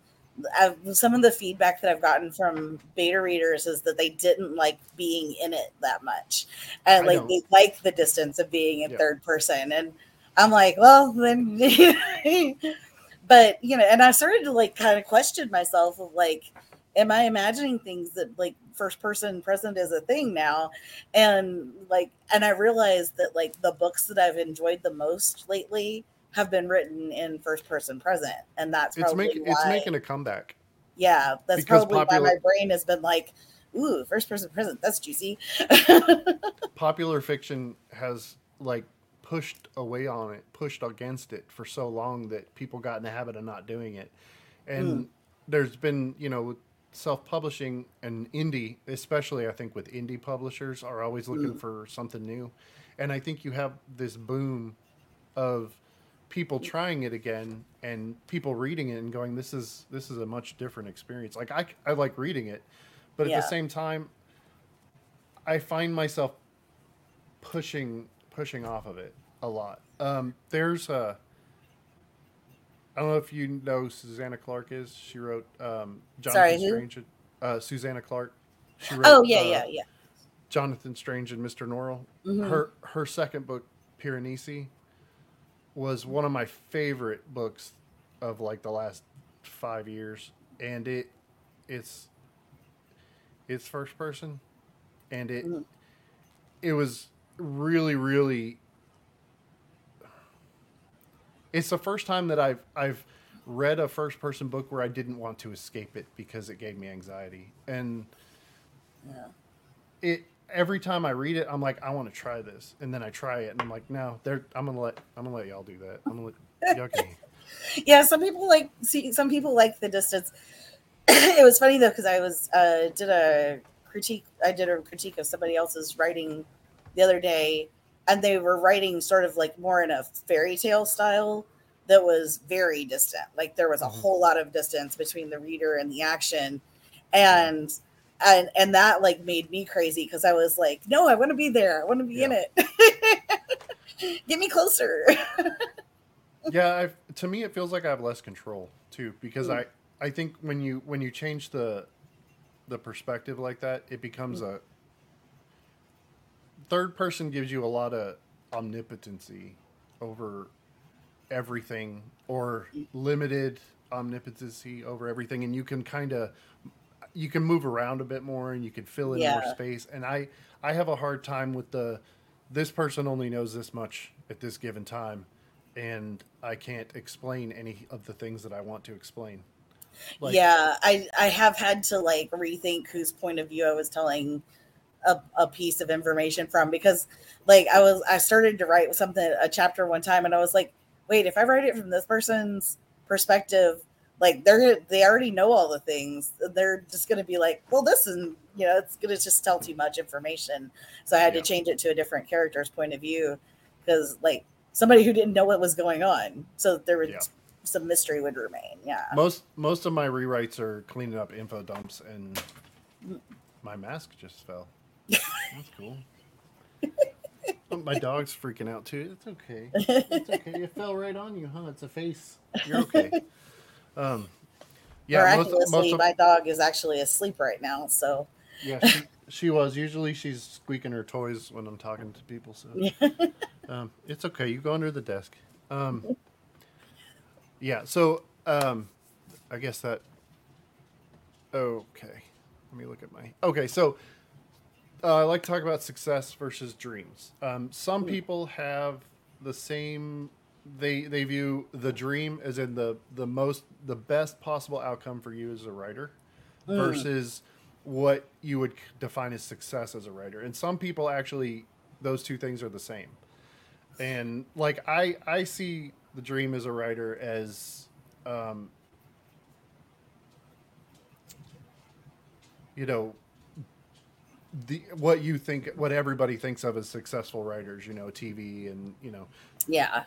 B: I've, some of the feedback that I've gotten from beta readers is that they didn't like being in it that much, and
A: I
B: like they like the distance of being in
A: Yeah.
B: third person, and I'm like, well then, [LAUGHS] but you know, and I started to like kind of question myself of like, am I imagining things that like first person present is a thing now? and like and i realized that like the books that i've enjoyed the most lately have been written in first person present and that's
A: it's making
B: why
A: it's making a comeback.
B: yeah that's
A: because
B: probably
A: popular-
B: why my brain has been like ooh first person present that's juicy [LAUGHS]
A: popular fiction has like pushed away on it, pushed against it for so long that people got in the habit of not doing it. And
B: Mm.
A: there's been, you know, self-publishing and indie, especially I think with indie publishers are always looking
B: Mm.
A: for something new. And I think you have this boom of people trying it again and people reading it and going this is this is a much different experience. Like I I like reading it, but at the same time I find myself pushing pushing off of it a lot. Um, there's a I don't know if you know who Susanna Clarke is. She wrote um,
B: Sorry,
A: Jonathan
B: who?
A: Strange. Uh, Susanna Clarke. She wrote,
B: oh yeah
A: uh,
B: yeah yeah
A: Jonathan Strange and Mr. Norrell.
B: Mhm.
A: Her her second book, Piranesi, was one of my favorite books of like the last five years, and it it's it's first person, and it
B: Mhm.
A: it was really really. It's the first time that I've I've read a first person book where I didn't want to escape it because it gave me anxiety and
B: yeah
A: it every time I read it, I'm like, I want to try this, and then I try it, and I'm like, no, they're, I'm gonna let I'm gonna let y'all do that. I'm gonna let [LAUGHS]
B: yeah some people like see some people like the distance. [CLEARS THROAT] It was funny though because i was uh did a critique i did a critique of somebody else's writing the other day and they were writing sort of like more in a fairy tale style that was very distant. Like there was a
A: Mhm.
B: whole lot of distance between the reader and the action. And and and that like made me crazy because i was like no i want to be there. I want to be in it. [LAUGHS] Get me closer. [LAUGHS]
A: Yeah, I've, to me, it feels like I have less control too, because
B: Mm.
A: I I think when you when you change the the perspective like that, it becomes a third person gives you a lot of omnipotency over everything or limited omnipotency over everything and you can kind of you can move around a bit more and you can fill in more space and i i have a hard time with the this person only knows this much at this given time and i can't explain any of the things that i want to explain. Like-
B: yeah i i have had to like rethink whose point of view i was telling a, a piece of information from because like i was i started to write something a chapter one time and i was like wait if i write it from this person's perspective like they're they already know all the things. They're just going to be like well this is you know it's going to just tell too much information. So i had
A: Yeah.
B: to change it to a different character's point of view because like somebody who didn't know what was going on so there was
A: Yeah.
B: some mystery would remain yeah.
A: Most most of my rewrites are cleaning up info dumps and mm. my mask just fell. [LAUGHS] That's cool. Oh, my dog's freaking out too. It's okay. It's okay. It fell right on you huh? It's a face. You're okay [LAUGHS] um yeah most,
B: Miraculously,
A: most of,
B: my dog is actually asleep right now. So
A: yeah she, she was usually she's squeaking her toys when i'm talking to people so [LAUGHS] um, it's okay. You go under the desk. Um, yeah. So um, I guess that. Okay. Let me look at my. Okay. So uh, I like to talk about success versus dreams. Um, some people have the same. They they view the dream as in the the most the best possible outcome for you as a writer,
B: Mm.
A: versus what you would define as success as a writer. And some people actually those two things are the same and like i i see the dream as a writer as um you know the what you think what everybody thinks of as successful writers you know tv and you know
B: Yeah.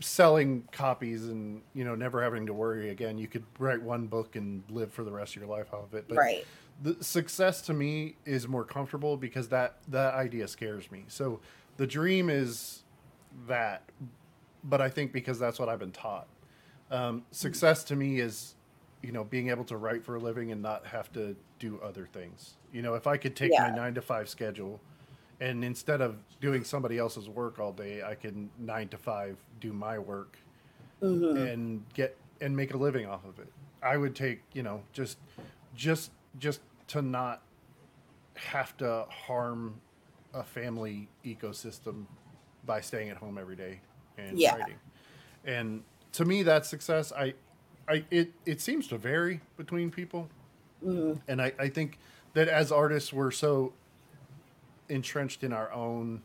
A: Selling copies and you know never having to worry again. You could write one book and live for the rest of your life off of it. But
B: right.
A: the success to me is more comfortable because that that idea scares me. So the dream is that but i think because that's what i've been taught. Um, success to me is you know being able to write for a living and not have to do other things. You know if i could take my nine to five schedule and instead of doing somebody else's work all day i can nine to five do my work
B: hmm
A: and get and make a living off of it. I would take, you know, just just just to not have to harm a family ecosystem by staying at home every day and
B: Yeah.
A: writing. And to me that's success. I I it it seems to vary between people.
B: hmm
A: And I, I think that as artists we're so entrenched in our own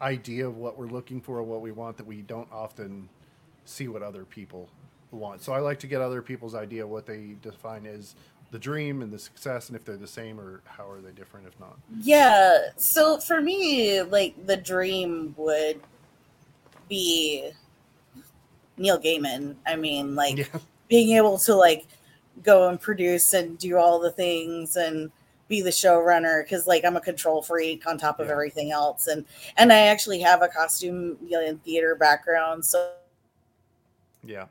A: idea of what we're looking for, what we want, that we don't often see what other people want. So I like to get other people's idea of what they define as the dream and the success, and if they're the same or how are they different, if not.
B: Yeah. So for me, like the dream would be Neil Gaiman. I mean, like
A: Yeah,
B: being able to like go and produce and do all the things and be the showrunner because like I'm a control freak on top of
A: Yeah.
B: everything else and and I actually have a costume you know, and theater background so
A: yeah,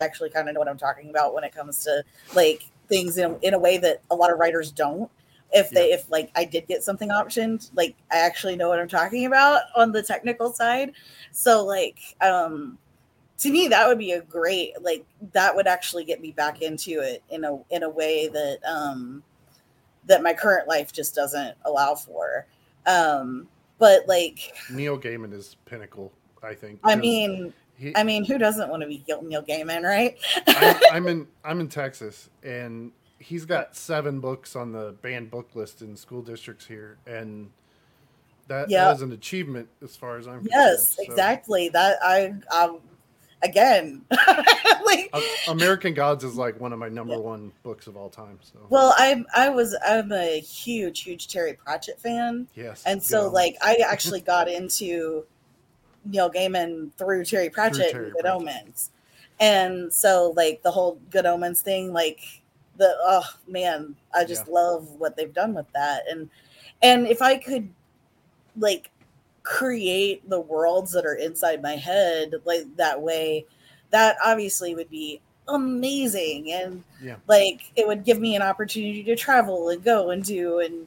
B: I actually kind of know what I'm talking about when it comes to like things in, in a way that a lot of writers don't. If they if like I did get something optioned like I actually know what I'm talking about on the technical side. So like um to me that would be a great like that would actually get me back into it in a in a way that um that my current life just doesn't allow for um but like
A: Neil Gaiman is pinnacle. I think.
B: I mean
A: he,
B: I mean who doesn't want to be Neil Gaiman right
A: I, [LAUGHS] I'm in I'm in Texas, and he's got seven books on the banned book list in school districts here, and that, that is an achievement as far as I'm
B: yes
A: concerned. So,
B: exactly that I um again [LAUGHS] like
A: American Gods is like one of my number one books of all time. So
B: well I'm I was I'm a huge huge Terry Pratchett fan
A: yes,
B: and so
A: go.
B: like I [LAUGHS] actually got into Neil Gaiman through Terry Pratchett
A: Terry
B: and Good
A: Pratchett.
B: Omens, and so like the whole Good Omens thing, like the oh man, I just
A: Yeah.
B: love what they've done with that, and and if I could like create the worlds that are inside my head like that way, that obviously would be amazing and
A: yeah,
B: like it would give me an opportunity to travel and go and do and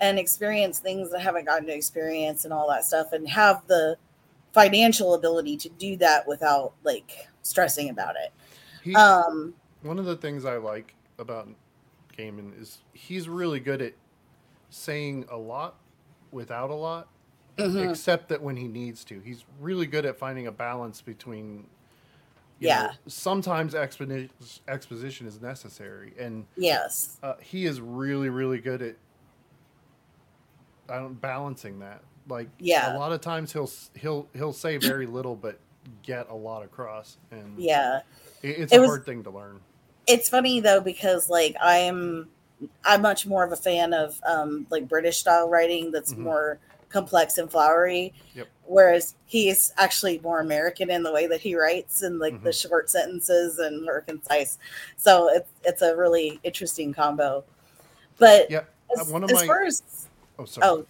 B: and experience things I haven't gotten to experience and all that stuff and have the financial ability to do that without like stressing about it.
A: he,
B: Um
A: one of the things I like about Gaiman is he's really good at saying a lot without a lot.
B: Mhm,
A: except that when he needs to. He's really good at finding a balance between.
B: Yeah.
A: know, sometimes exponi- exposition is necessary, and
B: yes.
A: uh, he is really, really good at. I don't balancing that. Like
B: Yeah.
A: a lot of times he'll he'll he'll say very little but get a lot across, and
B: Yeah.
A: it, it's
B: It
A: a
B: was-
A: hard thing to learn.
B: It's funny though because like I'm I'm much more of a fan of um like British style writing that's
A: Mhm.
B: more complex and flowery.
A: Yep.
B: Whereas he's actually more American in the way that he writes and like the
A: Mhm.
B: short sentences and more concise. So it's it's a really interesting combo. But
A: Yeah, uh,
B: as,
A: one of
B: as
A: my-
B: far as
A: Oh, sorry.
B: oh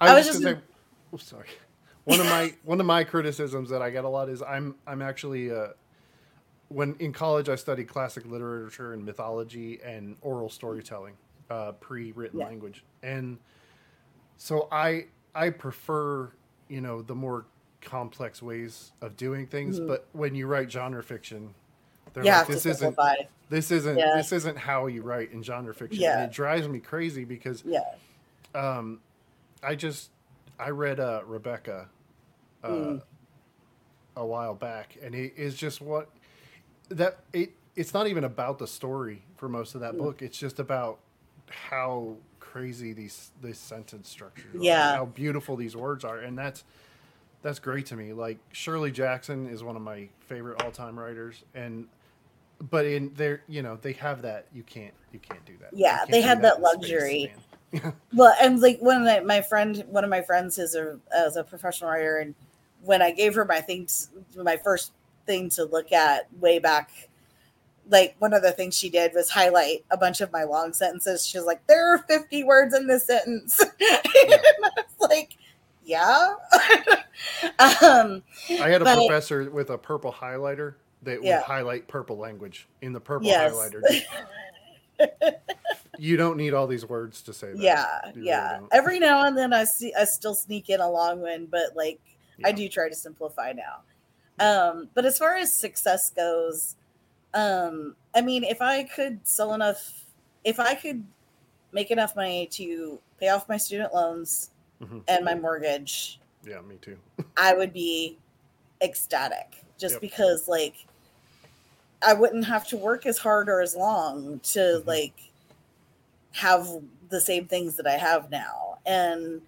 A: I
B: I
A: was, just say, oh, sorry. One of my [LAUGHS] one of my criticisms that I get a lot is I'm I'm actually uh, when in college I studied classic literature and mythology and oral storytelling, uh, pre-written
B: Yeah.
A: language, and so I I prefer you know the more complex ways of doing things.
B: Mhm.
A: But when you write genre fiction, they're
B: you
A: like this isn't this isn't
B: Yeah.
A: this isn't how you write in genre fiction,
B: Yeah.
A: and it drives me crazy because
B: Yeah.
A: um, I just I read uh, Rebecca uh,
B: Mm.
A: a while back, and it is just what that it. It's not even about the story for most of that
B: Mm.
A: book. It's just about how crazy these this sentence structures are,
B: Yeah.
A: how beautiful these words are, and that's that's great to me. Like Shirley Jackson is one of my favorite all time writers, and but in there, you know, they have that. You can't, you can't do that.
B: Yeah, they had that
A: space,
B: luxury. [LAUGHS] Well, and like one of my, my friend, one of my friends is a as a professional writer, and when I gave her my things, my first thing to look at way back, like one of the things she did was highlight a bunch of my long sentences. She was like, "There are fifty words in this sentence," [LAUGHS] and I was like, "Yeah." [LAUGHS] um,
A: I had a
B: But-
A: professor with a purple highlighter that
B: Yeah.
A: would highlight purple language in the purple
B: Yes.
A: highlighter. [LAUGHS] You don't need all these words to say that.
B: yeah,
A: You
B: yeah.
A: don't.
B: Every now and then, I see I still sneak in a long one, but like I do try to simplify now. Um, but as far as success goes, um, I mean, if I could sell enough, if I could make enough money to pay off my student loans
A: Mhm.
B: and my mortgage,
A: Yeah, me too.
B: I would be ecstatic just
A: Yep.
B: because, like, I wouldn't have to work as hard or as long to
A: Mhm.
B: like have the same things that I have now, and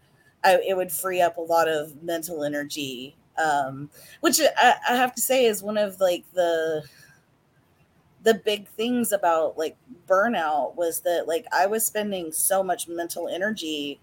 B: I, it would free up a lot of mental energy, um, which I, I have to say is one of like the the big things about like burnout was that like I was spending so much mental energy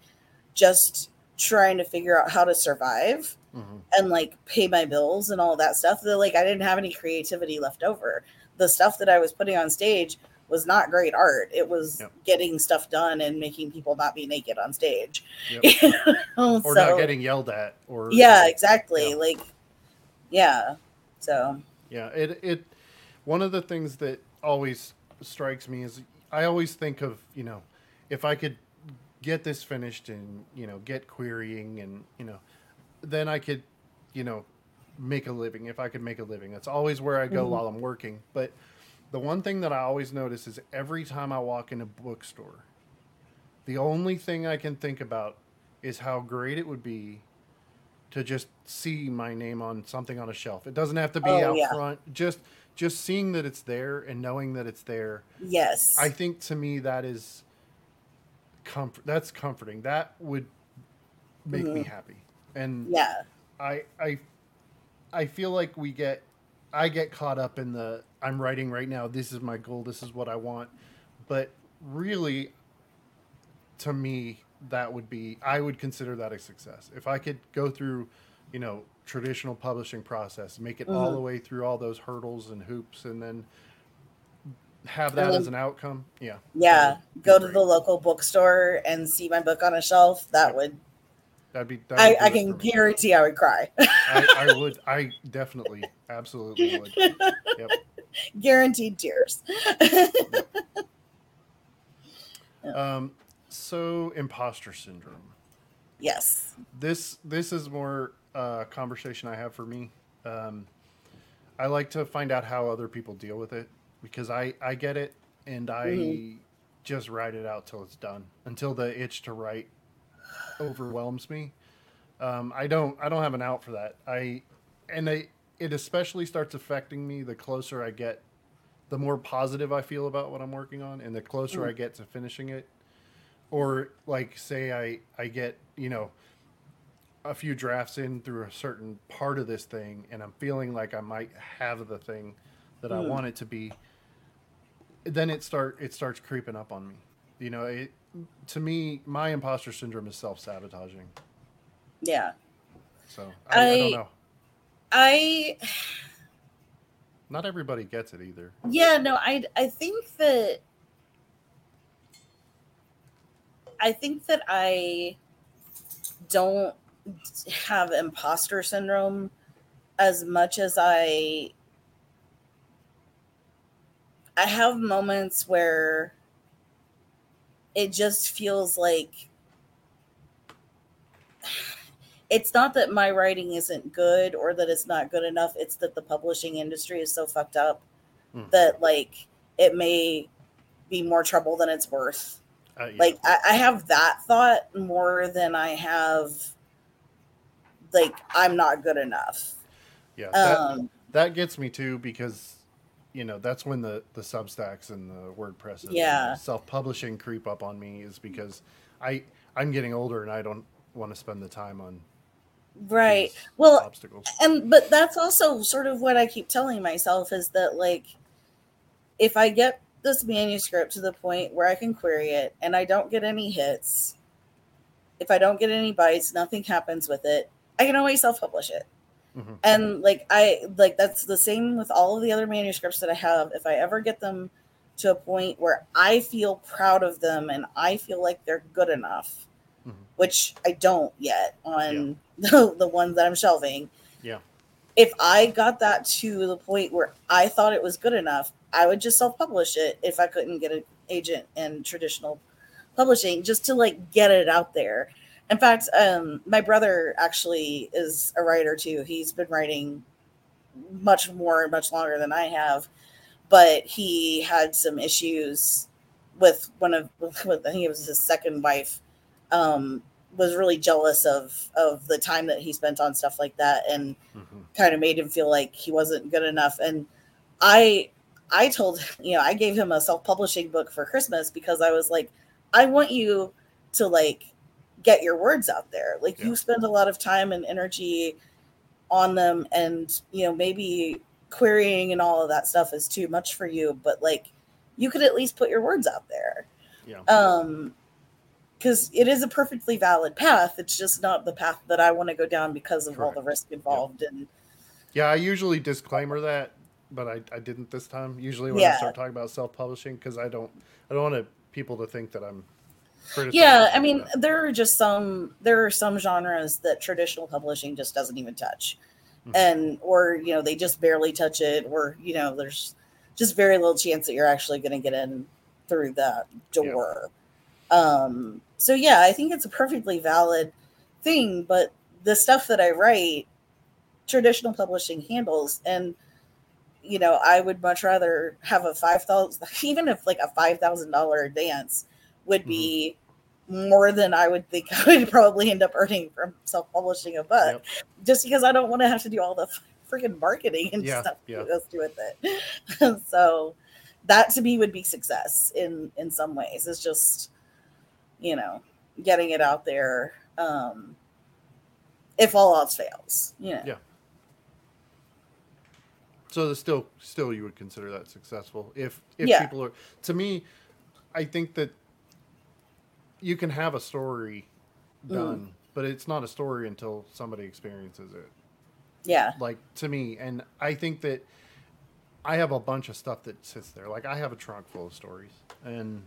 B: just trying to figure out how to survive
A: Mhm.
B: and like pay my bills and all that stuff that like I didn't have any creativity left over. The stuff that I was putting on stage was not great art. It was
A: Yep.
B: getting stuff done and making people not be naked on stage.
A: Yep. [LAUGHS] Or
B: or
A: not getting yelled at, or
B: Yeah, exactly.
A: Yeah.
B: Like yeah. So
A: Yeah, it it one of the things that always strikes me is I always think of, you know, if I could get this finished and, you know, get querying and, you know, then I could, you know, make a living if I could make a living. That's always where I go
B: Mhm.
A: while I'm working. But the one thing that I always notice is every time I walk in a bookstore, the only thing I can think about is how great it would be to just see my name on something on a shelf. It doesn't have to be
B: Oh,
A: out
B: yeah.
A: front. Just just seeing that it's there and knowing that it's there.
B: yes.
A: I think to me that is comfort. That's comforting. That would make me
B: Mhm.
A: happy. And
B: yeah.
A: I I I feel like we get I get caught up in the I'm writing right now. This is my goal. This is what I want. But really to me that would be I would consider that a success. If I could go through, you know, traditional publishing process, make it all
B: Mhm.
A: the way through all those hurdles and hoops and then have that as an outcome. Yeah.
B: Yeah. Go to the local bookstore and see my book on a shelf. That would
A: That'd be that
B: I,
A: do
B: I can
A: me.
B: guarantee I would cry.
A: I, I would I definitely absolutely would. Yep. [LAUGHS]
B: Guaranteed tears. [LAUGHS]
A: Um, so imposter syndrome.
B: yes.
A: This this is more uh, conversation I have for me. Um, I like to find out how other people deal with it because I I get it and I
B: Mhm.
A: just write it out till it's done until the itch to write overwhelms me. Um, I don't I don't have an out for that. I and I, it especially starts affecting me the closer I get, the more positive I feel about what I'm working on, and the closer
B: Mm.
A: I get to finishing it. Or like say I I get you know a few drafts in through a certain part of this thing, and I'm feeling like I might have the thing that I
B: Mm.
A: want it to be. Then it start it starts creeping up on me. You know, it to me my imposter syndrome is self sabotaging.
B: Yeah.
A: So I, I, don't know.
B: I
A: Not everybody gets it either.
B: yeah, no, I I think that I think that I don't have imposter syndrome as much as I I have moments where it just feels like it's not that my writing isn't good or that it's not good enough it's that the publishing industry is so fucked up
A: Hmm.
B: that like it may be more trouble than it's worth
A: Uh, yeah.
B: like I, I have that thought more than i have like i'm not good enough
A: yeah, that,
B: um
A: that gets me too because you know that's when the the Substacks and the WordPress
B: Yeah.
A: self publishing creep up on me is because I I'm getting older and I don't want to spend the time on
B: right well
A: obstacles.
B: and but that's also sort of what i keep telling myself is that like if I get this manuscript to the point where I can query it and I don't get any hits, if I don't get any bites, nothing happens with it, I can always self publish it. Mm-hmm. And like I like that's the same with all of the other manuscripts that I have. If I ever get them to a point where I feel proud of them and I feel like they're good enough, mm-hmm. which I don't yet on yeah. [LAUGHS] the, the ones that I'm shelving.
A: Yeah.
B: If I got that to the point where I thought it was good enough, I would just self publish it if I couldn't get an agent in traditional publishing just to like get it out there in fact, um, my brother actually is a writer too. He's been writing much more, and much longer than I have, but he had some issues with one of, [LAUGHS] with, I think it was his second wife, um, was really jealous of of the time that he spent on stuff like that, and mm-hmm. kind of made him feel like he wasn't good enough. And I, I told you know, I gave him a self publishing book for Christmas because I was like, I want you to like get your words out there. Like yeah. you spend a lot of time and energy on them and you know maybe querying and all of that stuff is too much for you, but like you could at least put your words out there.
A: Yeah.
B: Um because it is a perfectly valid path. It's just not the path that I want to go down because of Correct. all the risk involved. And
A: yeah, I usually disclaimer that, but I, I didn't this time. Usually when yeah. I start talking about self publishing, because I don't I don't want people to think that I'm
B: yeah, I mean, there are just some there are some genres that traditional publishing just doesn't even touch, mm-hmm. and or you know they just barely touch it, or you know there's just very little chance that you're actually going to get in through that door. Yeah. Um, so yeah, I think it's a perfectly valid thing, but the stuff that I write, traditional publishing handles, and you know, I would much rather have a five thousand, [LAUGHS] even if like a five thousand dollar advance would be mm-hmm. more than I would think [LAUGHS] I would probably end up earning from self publishing a book, yep. just because I don't want to have to do all the [LAUGHS] freaking marketing and yeah, stuff yeah. that goes with it. so that to me would be success in in some ways. It's just you know getting it out there. Um, if all else fails, you know.
A: Yeah. So still, still, you would consider that successful if if yeah. people are. To me, I think that you can have a story mm. done, mm. but it's not a story until somebody experiences it.
B: Yeah.
A: Like to me, and I think that I have a bunch of stuff that sits there. Like I have a trunk full of stories, and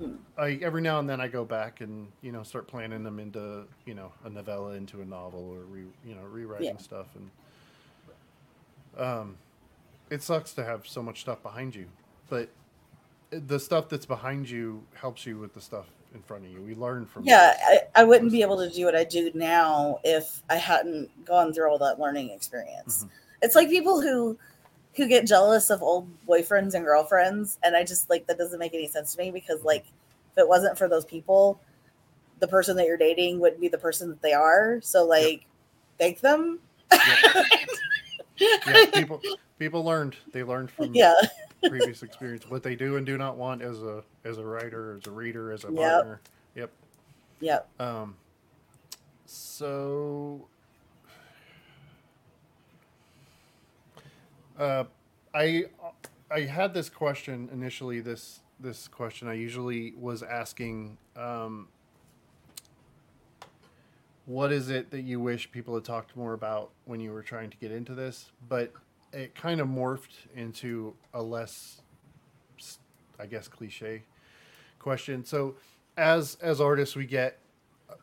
A: mm. I every now and then I go back and you know start planning them into you know a novella, into a novel, or re, you know rewriting yeah. stuff, and um, it sucks to have so much stuff behind you, but the stuff that's behind you helps you with the stuff in front of you. We learn from
B: yeah. I, I wouldn't be able to do what I do now if I hadn't gone through all that learning experience. Mm-hmm. It's like people who who get jealous of old boyfriends and girlfriends, and I just like that doesn't make any sense to me because like if it wasn't for those people, the person that you're dating wouldn't be the person that they are. So like, yep. thank them.
A: Yep. [LAUGHS] yeah, people people learned. They learned from
B: yeah
A: previous experience, what they do and do not want as a as a writer, as a reader, as a yep. partner. Yep.
B: Yep.
A: Um. So. Uh, I I had this question initially. This this question I usually was asking. Um, what is it that you wish people had talked more about when you were trying to get into this? But it kind of morphed into a less, I guess, cliche question. So, as as artists, we get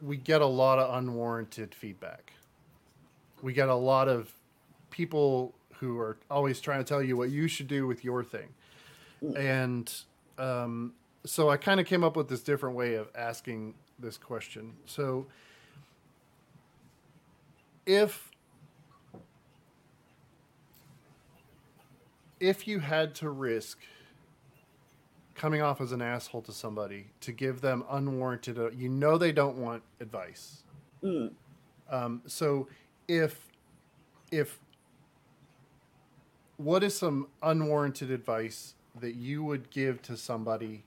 A: we get a lot of unwarranted feedback. We get a lot of people who are always trying to tell you what you should do with your thing, and um, so I kind of came up with this different way of asking this question. So, if if you had to risk coming off as an asshole to somebody to give them unwarranted, uh, you know they don't want advice. Mm. Um, so if if what is some unwarranted advice that you would give to somebody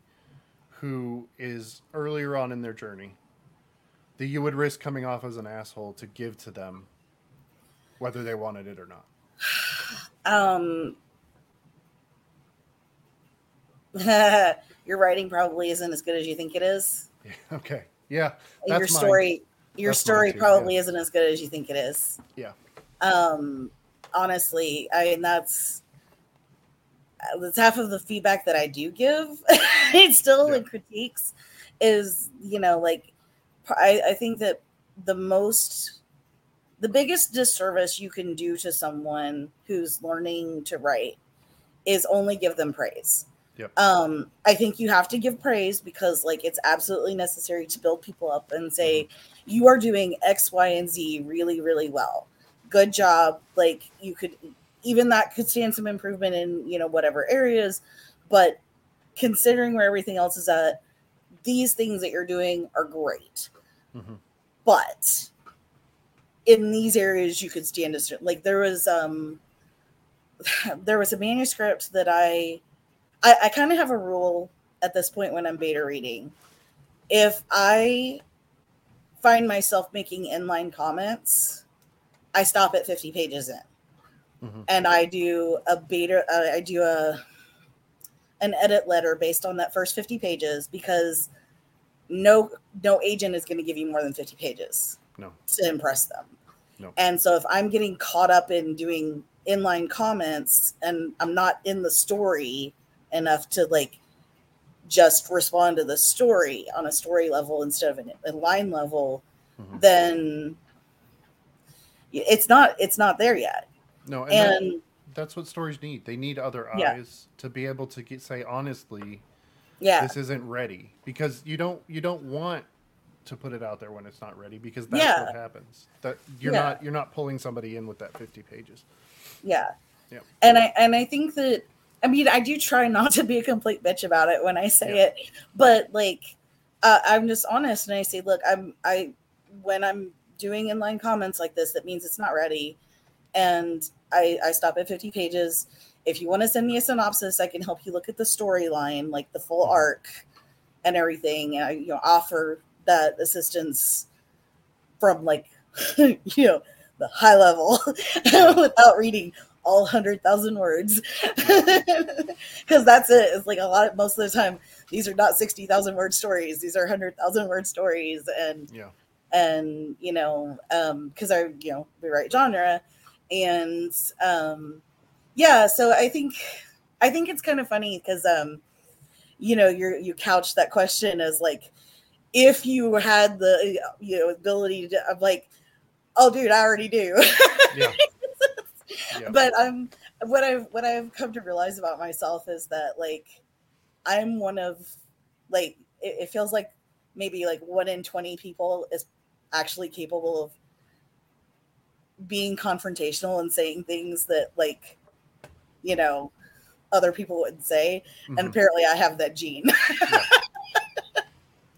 A: who is earlier on in their journey that you would risk coming off as an asshole to give to them whether they wanted it or not [SIGHS]
B: um [LAUGHS] your writing probably isn't as good as you think it is.
A: Yeah, [LAUGHS] okay. Yeah.
B: your
A: that's mine.
B: story your
A: That's
B: story
A: too,
B: probably
A: yeah.
B: isn't as good as you think it is.
A: Yeah.
B: Um honestly, I mean that's that's half of the feedback that I do give. [LAUGHS] it's still
A: Yeah.
B: in critiques is, you know, like I, I think that the most the biggest disservice you can do to someone who's learning to write is only give them praise.
A: Yep.
B: Um, I think you have to give praise because like it's absolutely necessary to build people up and say you are doing X, Y, and Z really, really well. Good job. Like you could even that could stand some improvement in, you know, whatever areas, but considering where everything else is at, these things that you're doing are great.
A: Mhm.
B: But in these areas you could stand a certain like there was um [LAUGHS] there was a manuscript that I I, I kind of have a rule at this point when I'm beta reading. If I find myself making inline comments, I stop at 50 pages in.
A: Mhm.
B: And I do a beta uh, I do a an edit letter based on that first 50 pages because no no agent is going to give you more than 50 pages
A: No.
B: to impress them.
A: No.
B: And so if I'm getting caught up in doing inline comments and I'm not in the story enough to like just respond to the story on a story level instead of an, a line level,
A: Mhm.
B: then it's not it's not there yet.
A: No. And, that- that's what stories need. They need other
B: Yeah.
A: eyes to be able to get, say honestly,
B: yeah,
A: this isn't ready because you don't you don't want to put it out there when it's not ready because that's
B: Yeah.
A: what happens. That you're
B: Yeah.
A: not you're not pulling somebody in with that 50 pages.
B: yeah.
A: Yeah.
B: And I and I think that I mean I do try not to be a complete bitch about it when I say
A: Yeah.
B: it, but like uh, I'm just honest and I say, look, I'm I when I'm doing inline comments like this, that means it's not ready, and I I stop at 50 pages. If you want to send me a synopsis, I can help you look at the storyline, like the full arc and everything. And I you know offer that assistance from like [LAUGHS] you know the high level [LAUGHS] without reading all 100,000 words. [LAUGHS] Because that's it. It's like a lot of most of the time, these are not 60,000 word stories. These are 100,000 word stories. And,
A: Yeah.
B: and, you know, um, cause I, you know, we write genre and, um, yeah, so I think, I think it's kind of funny because, um, you know, you're, you couch that question as like, if you had the, you know, ability to, I'm like, oh, dude, I already do. [LAUGHS]
A: Yeah. Yeah.
B: but I'm what I've what I've come to realize about myself is that like I'm one of like it, it feels like maybe like one in 20 people is actually capable of being confrontational and saying things that like you know other people wouldn't say and
A: Mhm.
B: apparently I have that gene. [LAUGHS]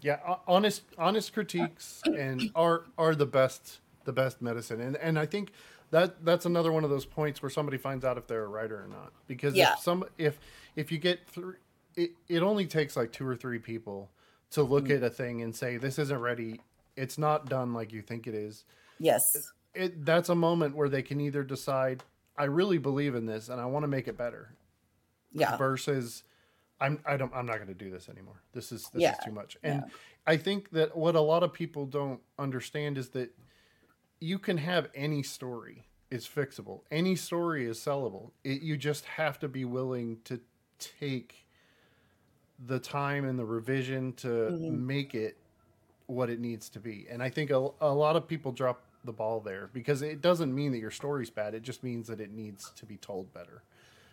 A: yeah ho- honest honest critiques and are are the best the best medicine and and i think that that's another one of those points where somebody finds out if they're a writer or not because
B: Yeah.
A: if some if if you get through it, it only takes like two or three people to look
B: Mm.
A: at a thing and say this isn't ready it's not done like you think it is
B: yes.
A: it that's a moment where they can either decide i really believe in this and i want to make it better
B: Yeah.
A: versus I'm I don't I'm not going to do this anymore. This is this
B: Yeah,
A: is too much. And I think that what a lot of people don't understand is that you can have any story is fixable. Any story is sellable. It, you just have to be willing to take the time and the revision to
B: Mhm.
A: make it what it needs to be. And I think a, a lot of people drop the ball there because it doesn't mean that your story's bad. It just means that it needs to be told better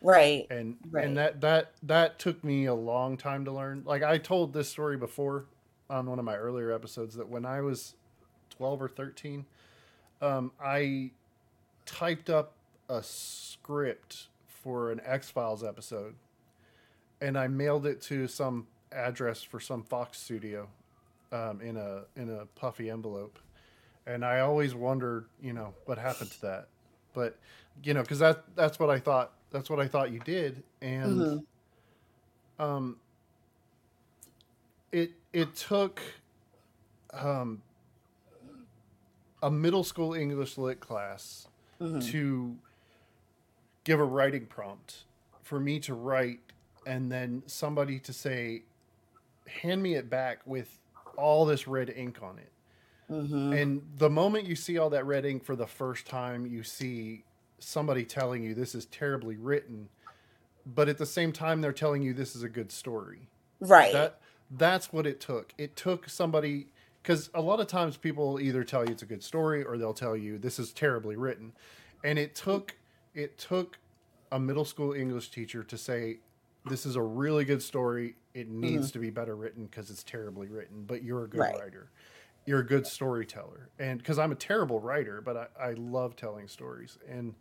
B: Right.
A: and
B: Right.
A: and that that that took me a long time to learn like i told this story before on one of my earlier episodes that when i was 12 or 13 um, i typed up a script for an x-files episode and i mailed it to some address for some fox studio um, in a in a puffy envelope and i always wondered you know what happened to that but you know because that that's what i thought that's what i thought you did and
B: Mhm.
A: um it it took um a middle school english lit class
B: Mhm.
A: to give a writing prompt for me to write and then somebody to say, hand me it back with all this red ink on it.
B: Mm-hmm.
A: And the moment you see all that red ink for the first time, you see somebody telling you this is terribly written, but at the same time, they're telling you this is a good story.
B: Right.
A: That that's what it took. It took somebody because a lot of times people either tell you it's a good story or they'll tell you this is terribly written, and it took it took a middle school English teacher to say this is a really good story. It needs to be better written because it's terribly written, but you're a good
B: Right.
A: writer. You're a good storyteller. And because I'm a terrible writer, but I, I love telling stories. And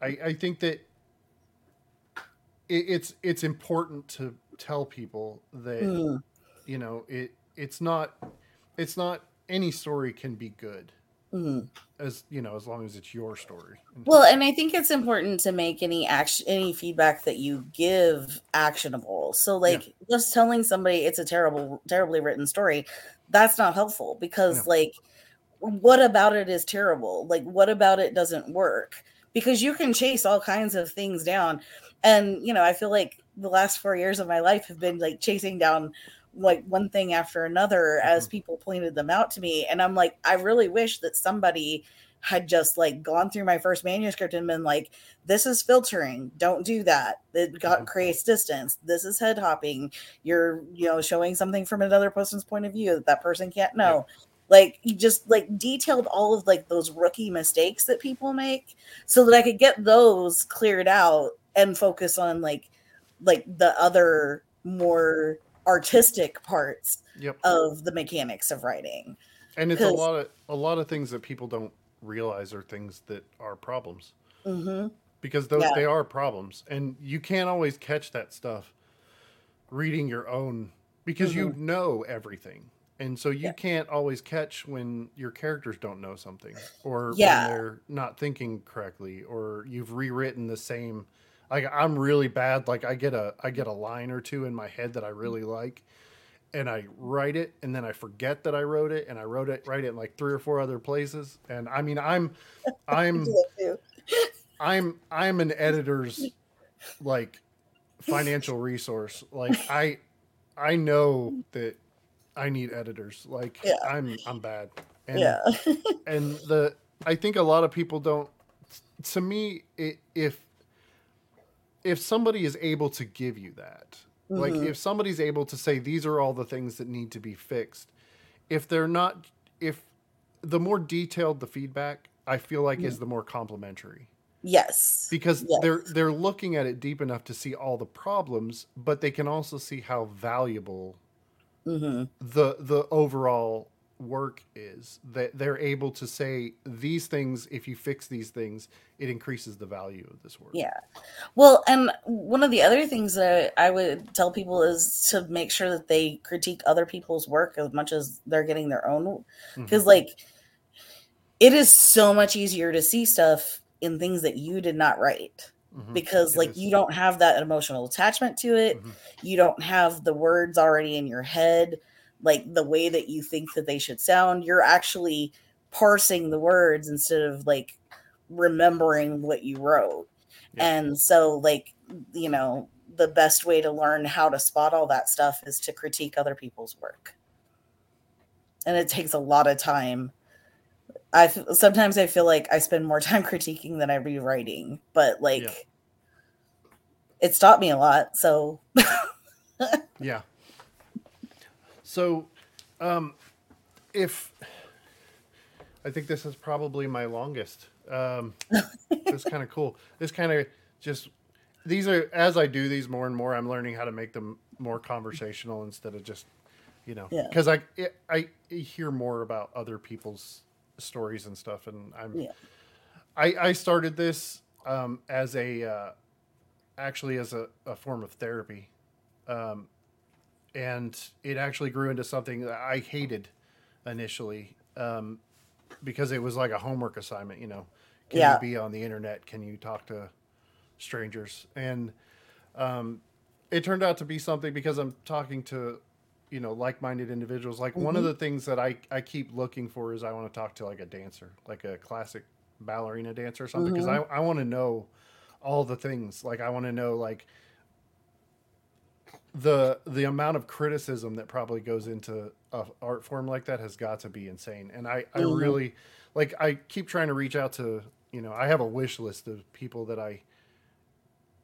A: I, I think that it, it's it's important to tell people that
B: Mm.
A: you know it it's not it's not any story can be good
B: Mhm.
A: as you know as long as it's your story
B: Well, and I think it's important to make any action, any feedback that you give actionable. So, like, just telling somebody it's a terrible, terribly written story, that's not helpful because,
A: No.
B: like, what about it is terrible? Like, what about it doesn't work? Because you can chase all kinds of things down, and you know, I feel like the last four years of my life have been like chasing down like one thing after another as mm-hmm. people pointed them out to me, and I'm like, I really wish that somebody had just like gone through my first manuscript and been like, this is filtering. Don't do that. It got
A: Mhm.
B: creates distance. This is head hopping. You're, you know, showing something from another person's point of view that that person can't know. Like you just like detailed all of like those rookie mistakes that people make so that I could get those cleared out and focus on like like the other more artistic parts
A: yep
B: of the mechanics of writing.
A: and it's a lot of a lot of things that people don't realize are things that are problems
B: hmm
A: because those
B: Yeah.
A: they are problems and you can't always catch that stuff reading your own because you know everything and so you
B: Mm-hmm. Yeah.
A: can't always catch when your characters don't know something or
B: Yeah.
A: when they're not thinking correctly or you've rewritten the same like i'm really bad like i get a i get a line or two in my head that i really like and i write it and then i forget that i wrote it and i wrote it write it in like three or four other places and i mean i'm [LAUGHS] i'm
B: Do that too. [LAUGHS]
A: I'm I'm an editor's like financial resource. Like I I know that I need editors. Like
B: Yeah.
A: I'm I'm bad. And
B: yeah. [LAUGHS]
A: and the I think a lot of people don't to me it, if if somebody is able to give you that like
B: Mhm.
A: if somebody's able to say these are all the things that need to be fixed if they're not if the more detailed the feedback i feel like is the more complimentary
B: Yes.
A: because
B: Yes.
A: they're they're looking at it deep enough to see all the problems but they can also see how valuable
B: hmm
A: the the overall work is that they're able to say these things if you fix these things it increases the value of this work
B: Yeah. Well, and one of the other things that I would tell people is to make sure that they critique other people's work as much as they're getting their own. Because, like, it is so much easier to see stuff in things that you did not write
A: Mhm.
B: because, like, you don't have that emotional attachment to it.
A: Mhm.
B: You don't have the words already in your head, like the way that you think that they should sound. You're actually parsing the words instead of like remembering what you wrote.
A: Yeah.
B: And so, like, you know, the best way to learn how to spot all that stuff is to critique other people's work. And it takes a lot of time. I f- sometimes I feel like I spend more [LAUGHS] time critiquing than I read writing, but like,
A: Yeah.
B: it's taught me a lot. So, [LAUGHS]
A: Yeah. So, um, if I think this is probably my longest, um, [LAUGHS] it's kind of cool. This kind of just these are as I do these more and more, I'm learning how to make them more conversational instead of just you know
B: Yeah.
A: because I I hear more about other people's stories and stuff, and I'm
B: Yeah.
A: I I started this um, as a uh, actually as a, a form of therapy. Um, and it actually grew into something that I hated initially um, because it was like a homework assignment. You know, can
B: Yeah.
A: you be on the internet? Can you talk to strangers? And um, it turned out to be something because I'm talking to you know like-minded individuals. Like one of the things that I I keep looking for is I want to talk to like a dancer, like a classic ballerina dancer or something, because I I want to know all the things. Like I want to know like the the amount of criticism that probably goes into a art form like that has got to be insane. And I I
B: Mhm.
A: really like I keep trying to reach out to you know I have a wish list of people that I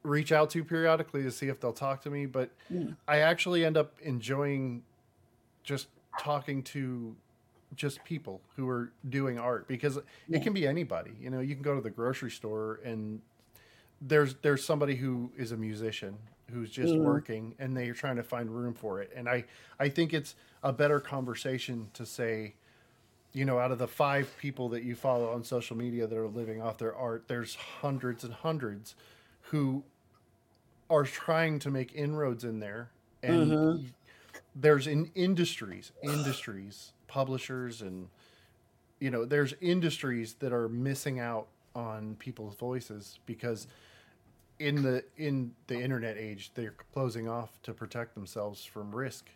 A: reach out to periodically to see if they'll talk to me, but
B: Mm.
A: I actually end up enjoying just talking to just people who are doing art because
B: Yeah.
A: it can be anybody. You know, you can go to the grocery store and there's there's somebody who is a musician who's just
B: Mhm.
A: working and they're trying to find room for it. And I I think it's a better conversation to say you know, out of the five people that you follow on social media that are living off their art, there's hundreds and hundreds who are trying to make inroads in there. And
B: Mhm.
A: there's in industries, industries, publishers, and you know, there's industries that are missing out on people's voices because in the in the internet age, they're closing off to protect themselves from risk.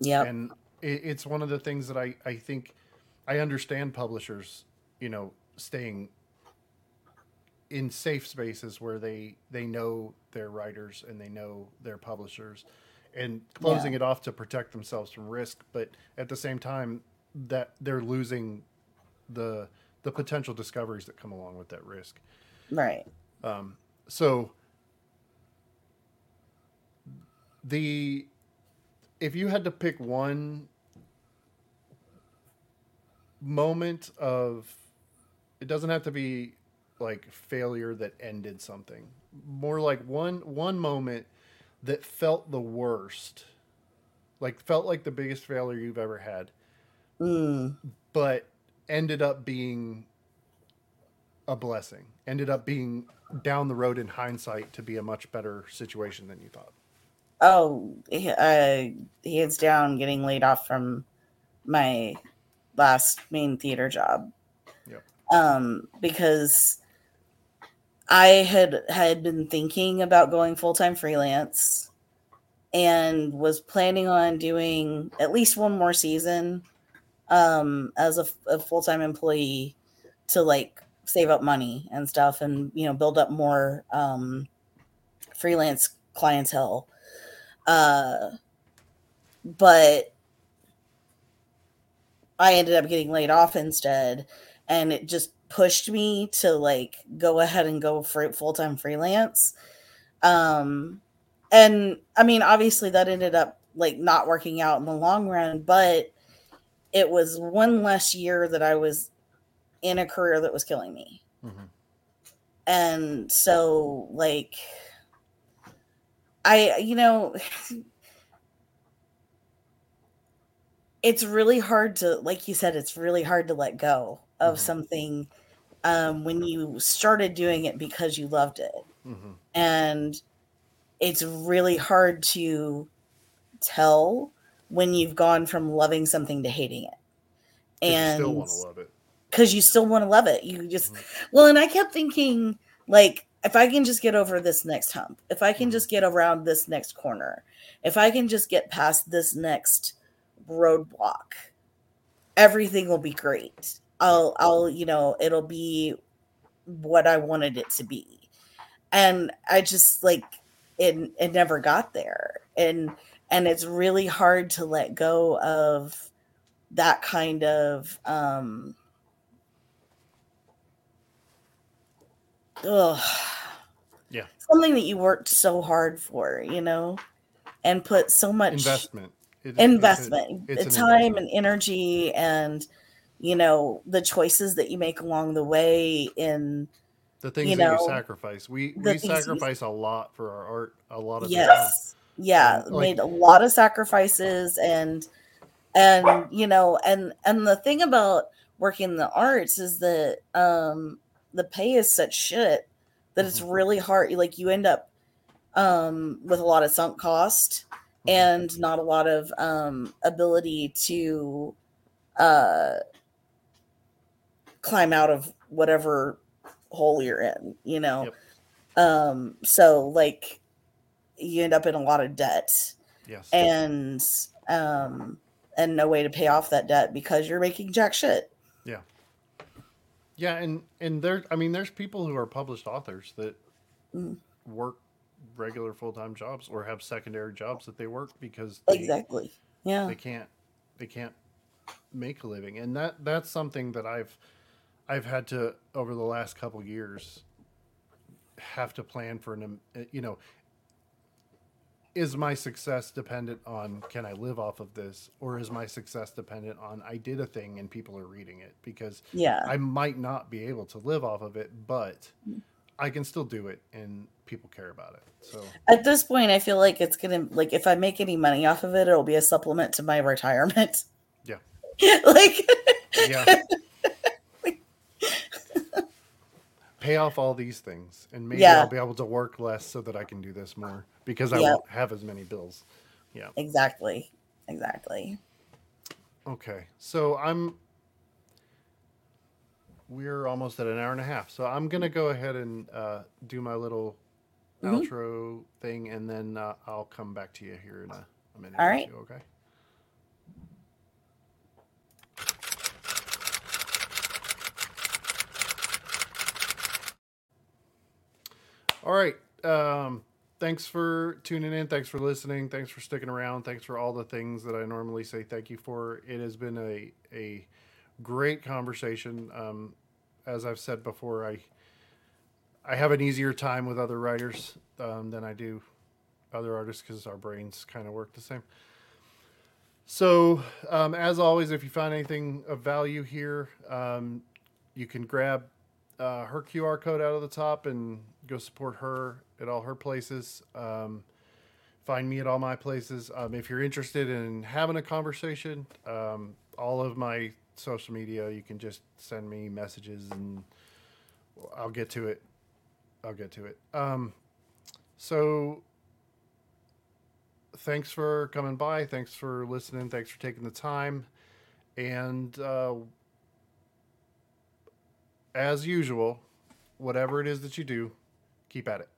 B: Yeah
A: and it, it's one of the things that I, I think I understand publishers, you know, staying in safe spaces where they they know their writers and they know their publishers and closing it off to protect themselves from risk. But at the same time that they're losing the the potential discoveries that come along with that risk.
B: Right.
A: Um, so the if you had to pick one moment of it doesn't have to be like failure that ended something. More like one one moment that felt the worst. Like felt like the biggest failure you've ever had.
B: Mm.
A: but ended up being a blessing. Ended up being down the road in hindsight to be a much better situation than you thought
B: Oh, uh, hands down, getting laid off from my last main theater job.
A: Yep.
B: Um, because I had had been thinking about going full time freelance, and was planning on doing at least one more season, um, as a, a full time employee to like save up money and stuff, and you know build up more um, freelance clientele. Uh but i ended up getting laid off instead and it just pushed me to like go ahead and go for full-time freelance. Um and i mean obviously that ended up like not working out in the long run but it was one less year that i was in a career that was killing me
A: mm-hmm.
B: and so like i you know it's really hard to like you said it's really hard to let go of
A: Mhm.
B: something um, when you started doing it because you loved it
A: Mm-hmm.
B: and it's really hard to tell when you've gone from loving something to hating it
A: and
B: and
A: still want to love it
B: because you still want to love it. You just well, and I kept thinking like if I can just get over this next hump, if I can
A: Mhm.
B: just get around this next corner, if I can just get past this next roadblock, everything will be great. I'll I'll you know it'll be what I wanted it to be, and I just like it. It never got there, and and it's really hard to let go of that kind of um ugh,
A: Yeah.
B: something that you worked so hard for, you know, and put so much
A: investment It-
B: investment,
A: it's
B: time
A: investment.
B: and energy, and you know the choices that you make along the way. In
A: the things
B: you
A: that
B: know,
A: you sacrifice we we
B: things you-
A: sacrifice a lot for our art a lot of
B: yes, yeah,
A: like-
B: made a lot of sacrifices, and and you know, and and the thing about working in the arts is that um the pay is such shit that it's
A: Mhm.
B: really hard. Like you end up um with a lot of sunk cost
A: Mhm.
B: and not a lot of um ability to uh climb out of whatever hole you're in you know
A: Yep.
B: um so like you end up in a lot of debt
A: yes
B: and um and no way to pay off that debt because you're making jack shit
A: yeah and and there i mean there's people who are published authors that
B: Mm.
A: work regular full time jobs or have secondary jobs that they work because they,
B: exactly. Yeah.
A: they can't they can't make a living and that that's something that i've i've had to over the last couple years have to plan for an you know is my success dependent on can i live off of this or is my success dependent on i did a thing and people are reading it because
B: Yeah.
A: i might not be able to live off of it but mm. i can still do it and people care about it so
B: At this point, I feel like it's gonna like if I make any money off of it, it'll be a supplement to my retirement.
A: Yeah. [LAUGHS]
B: like
A: yeah [LAUGHS] pay off all these things and maybe
B: Yeah.
A: i'll be able to work less so that i can do this more because i won't have as many bills yeah
B: exactly. Exactly.
A: okay so i'm we're almost at an hour and a half so i'm gonna go ahead and uh, do my little
B: Mhm.
A: outro thing and then uh, i'll come back to you here in a, a minute
B: All right.
A: two, okay All right. Um, thanks for tuning in. Thanks for listening. Thanks for sticking around. Thanks for all the things that I normally say thank you for. It has been a a great conversation. Um, as I've said before, I I have an easier time with other writers um, than I do other artists because our brains kind of work the same. So, um, as always, if you find anything of value here, um, you can grab uh, her QR code out of the top and go support her at all her places. Um, find me at all my places. Um, if you're interested in having a conversation, um, all of my social media, you can just send me messages and I'll get to it. I'll get to it. Um, so thanks for coming by. Thanks for listening. Thanks for taking the time. And uh, as usual, whatever it is that you do, keep at it.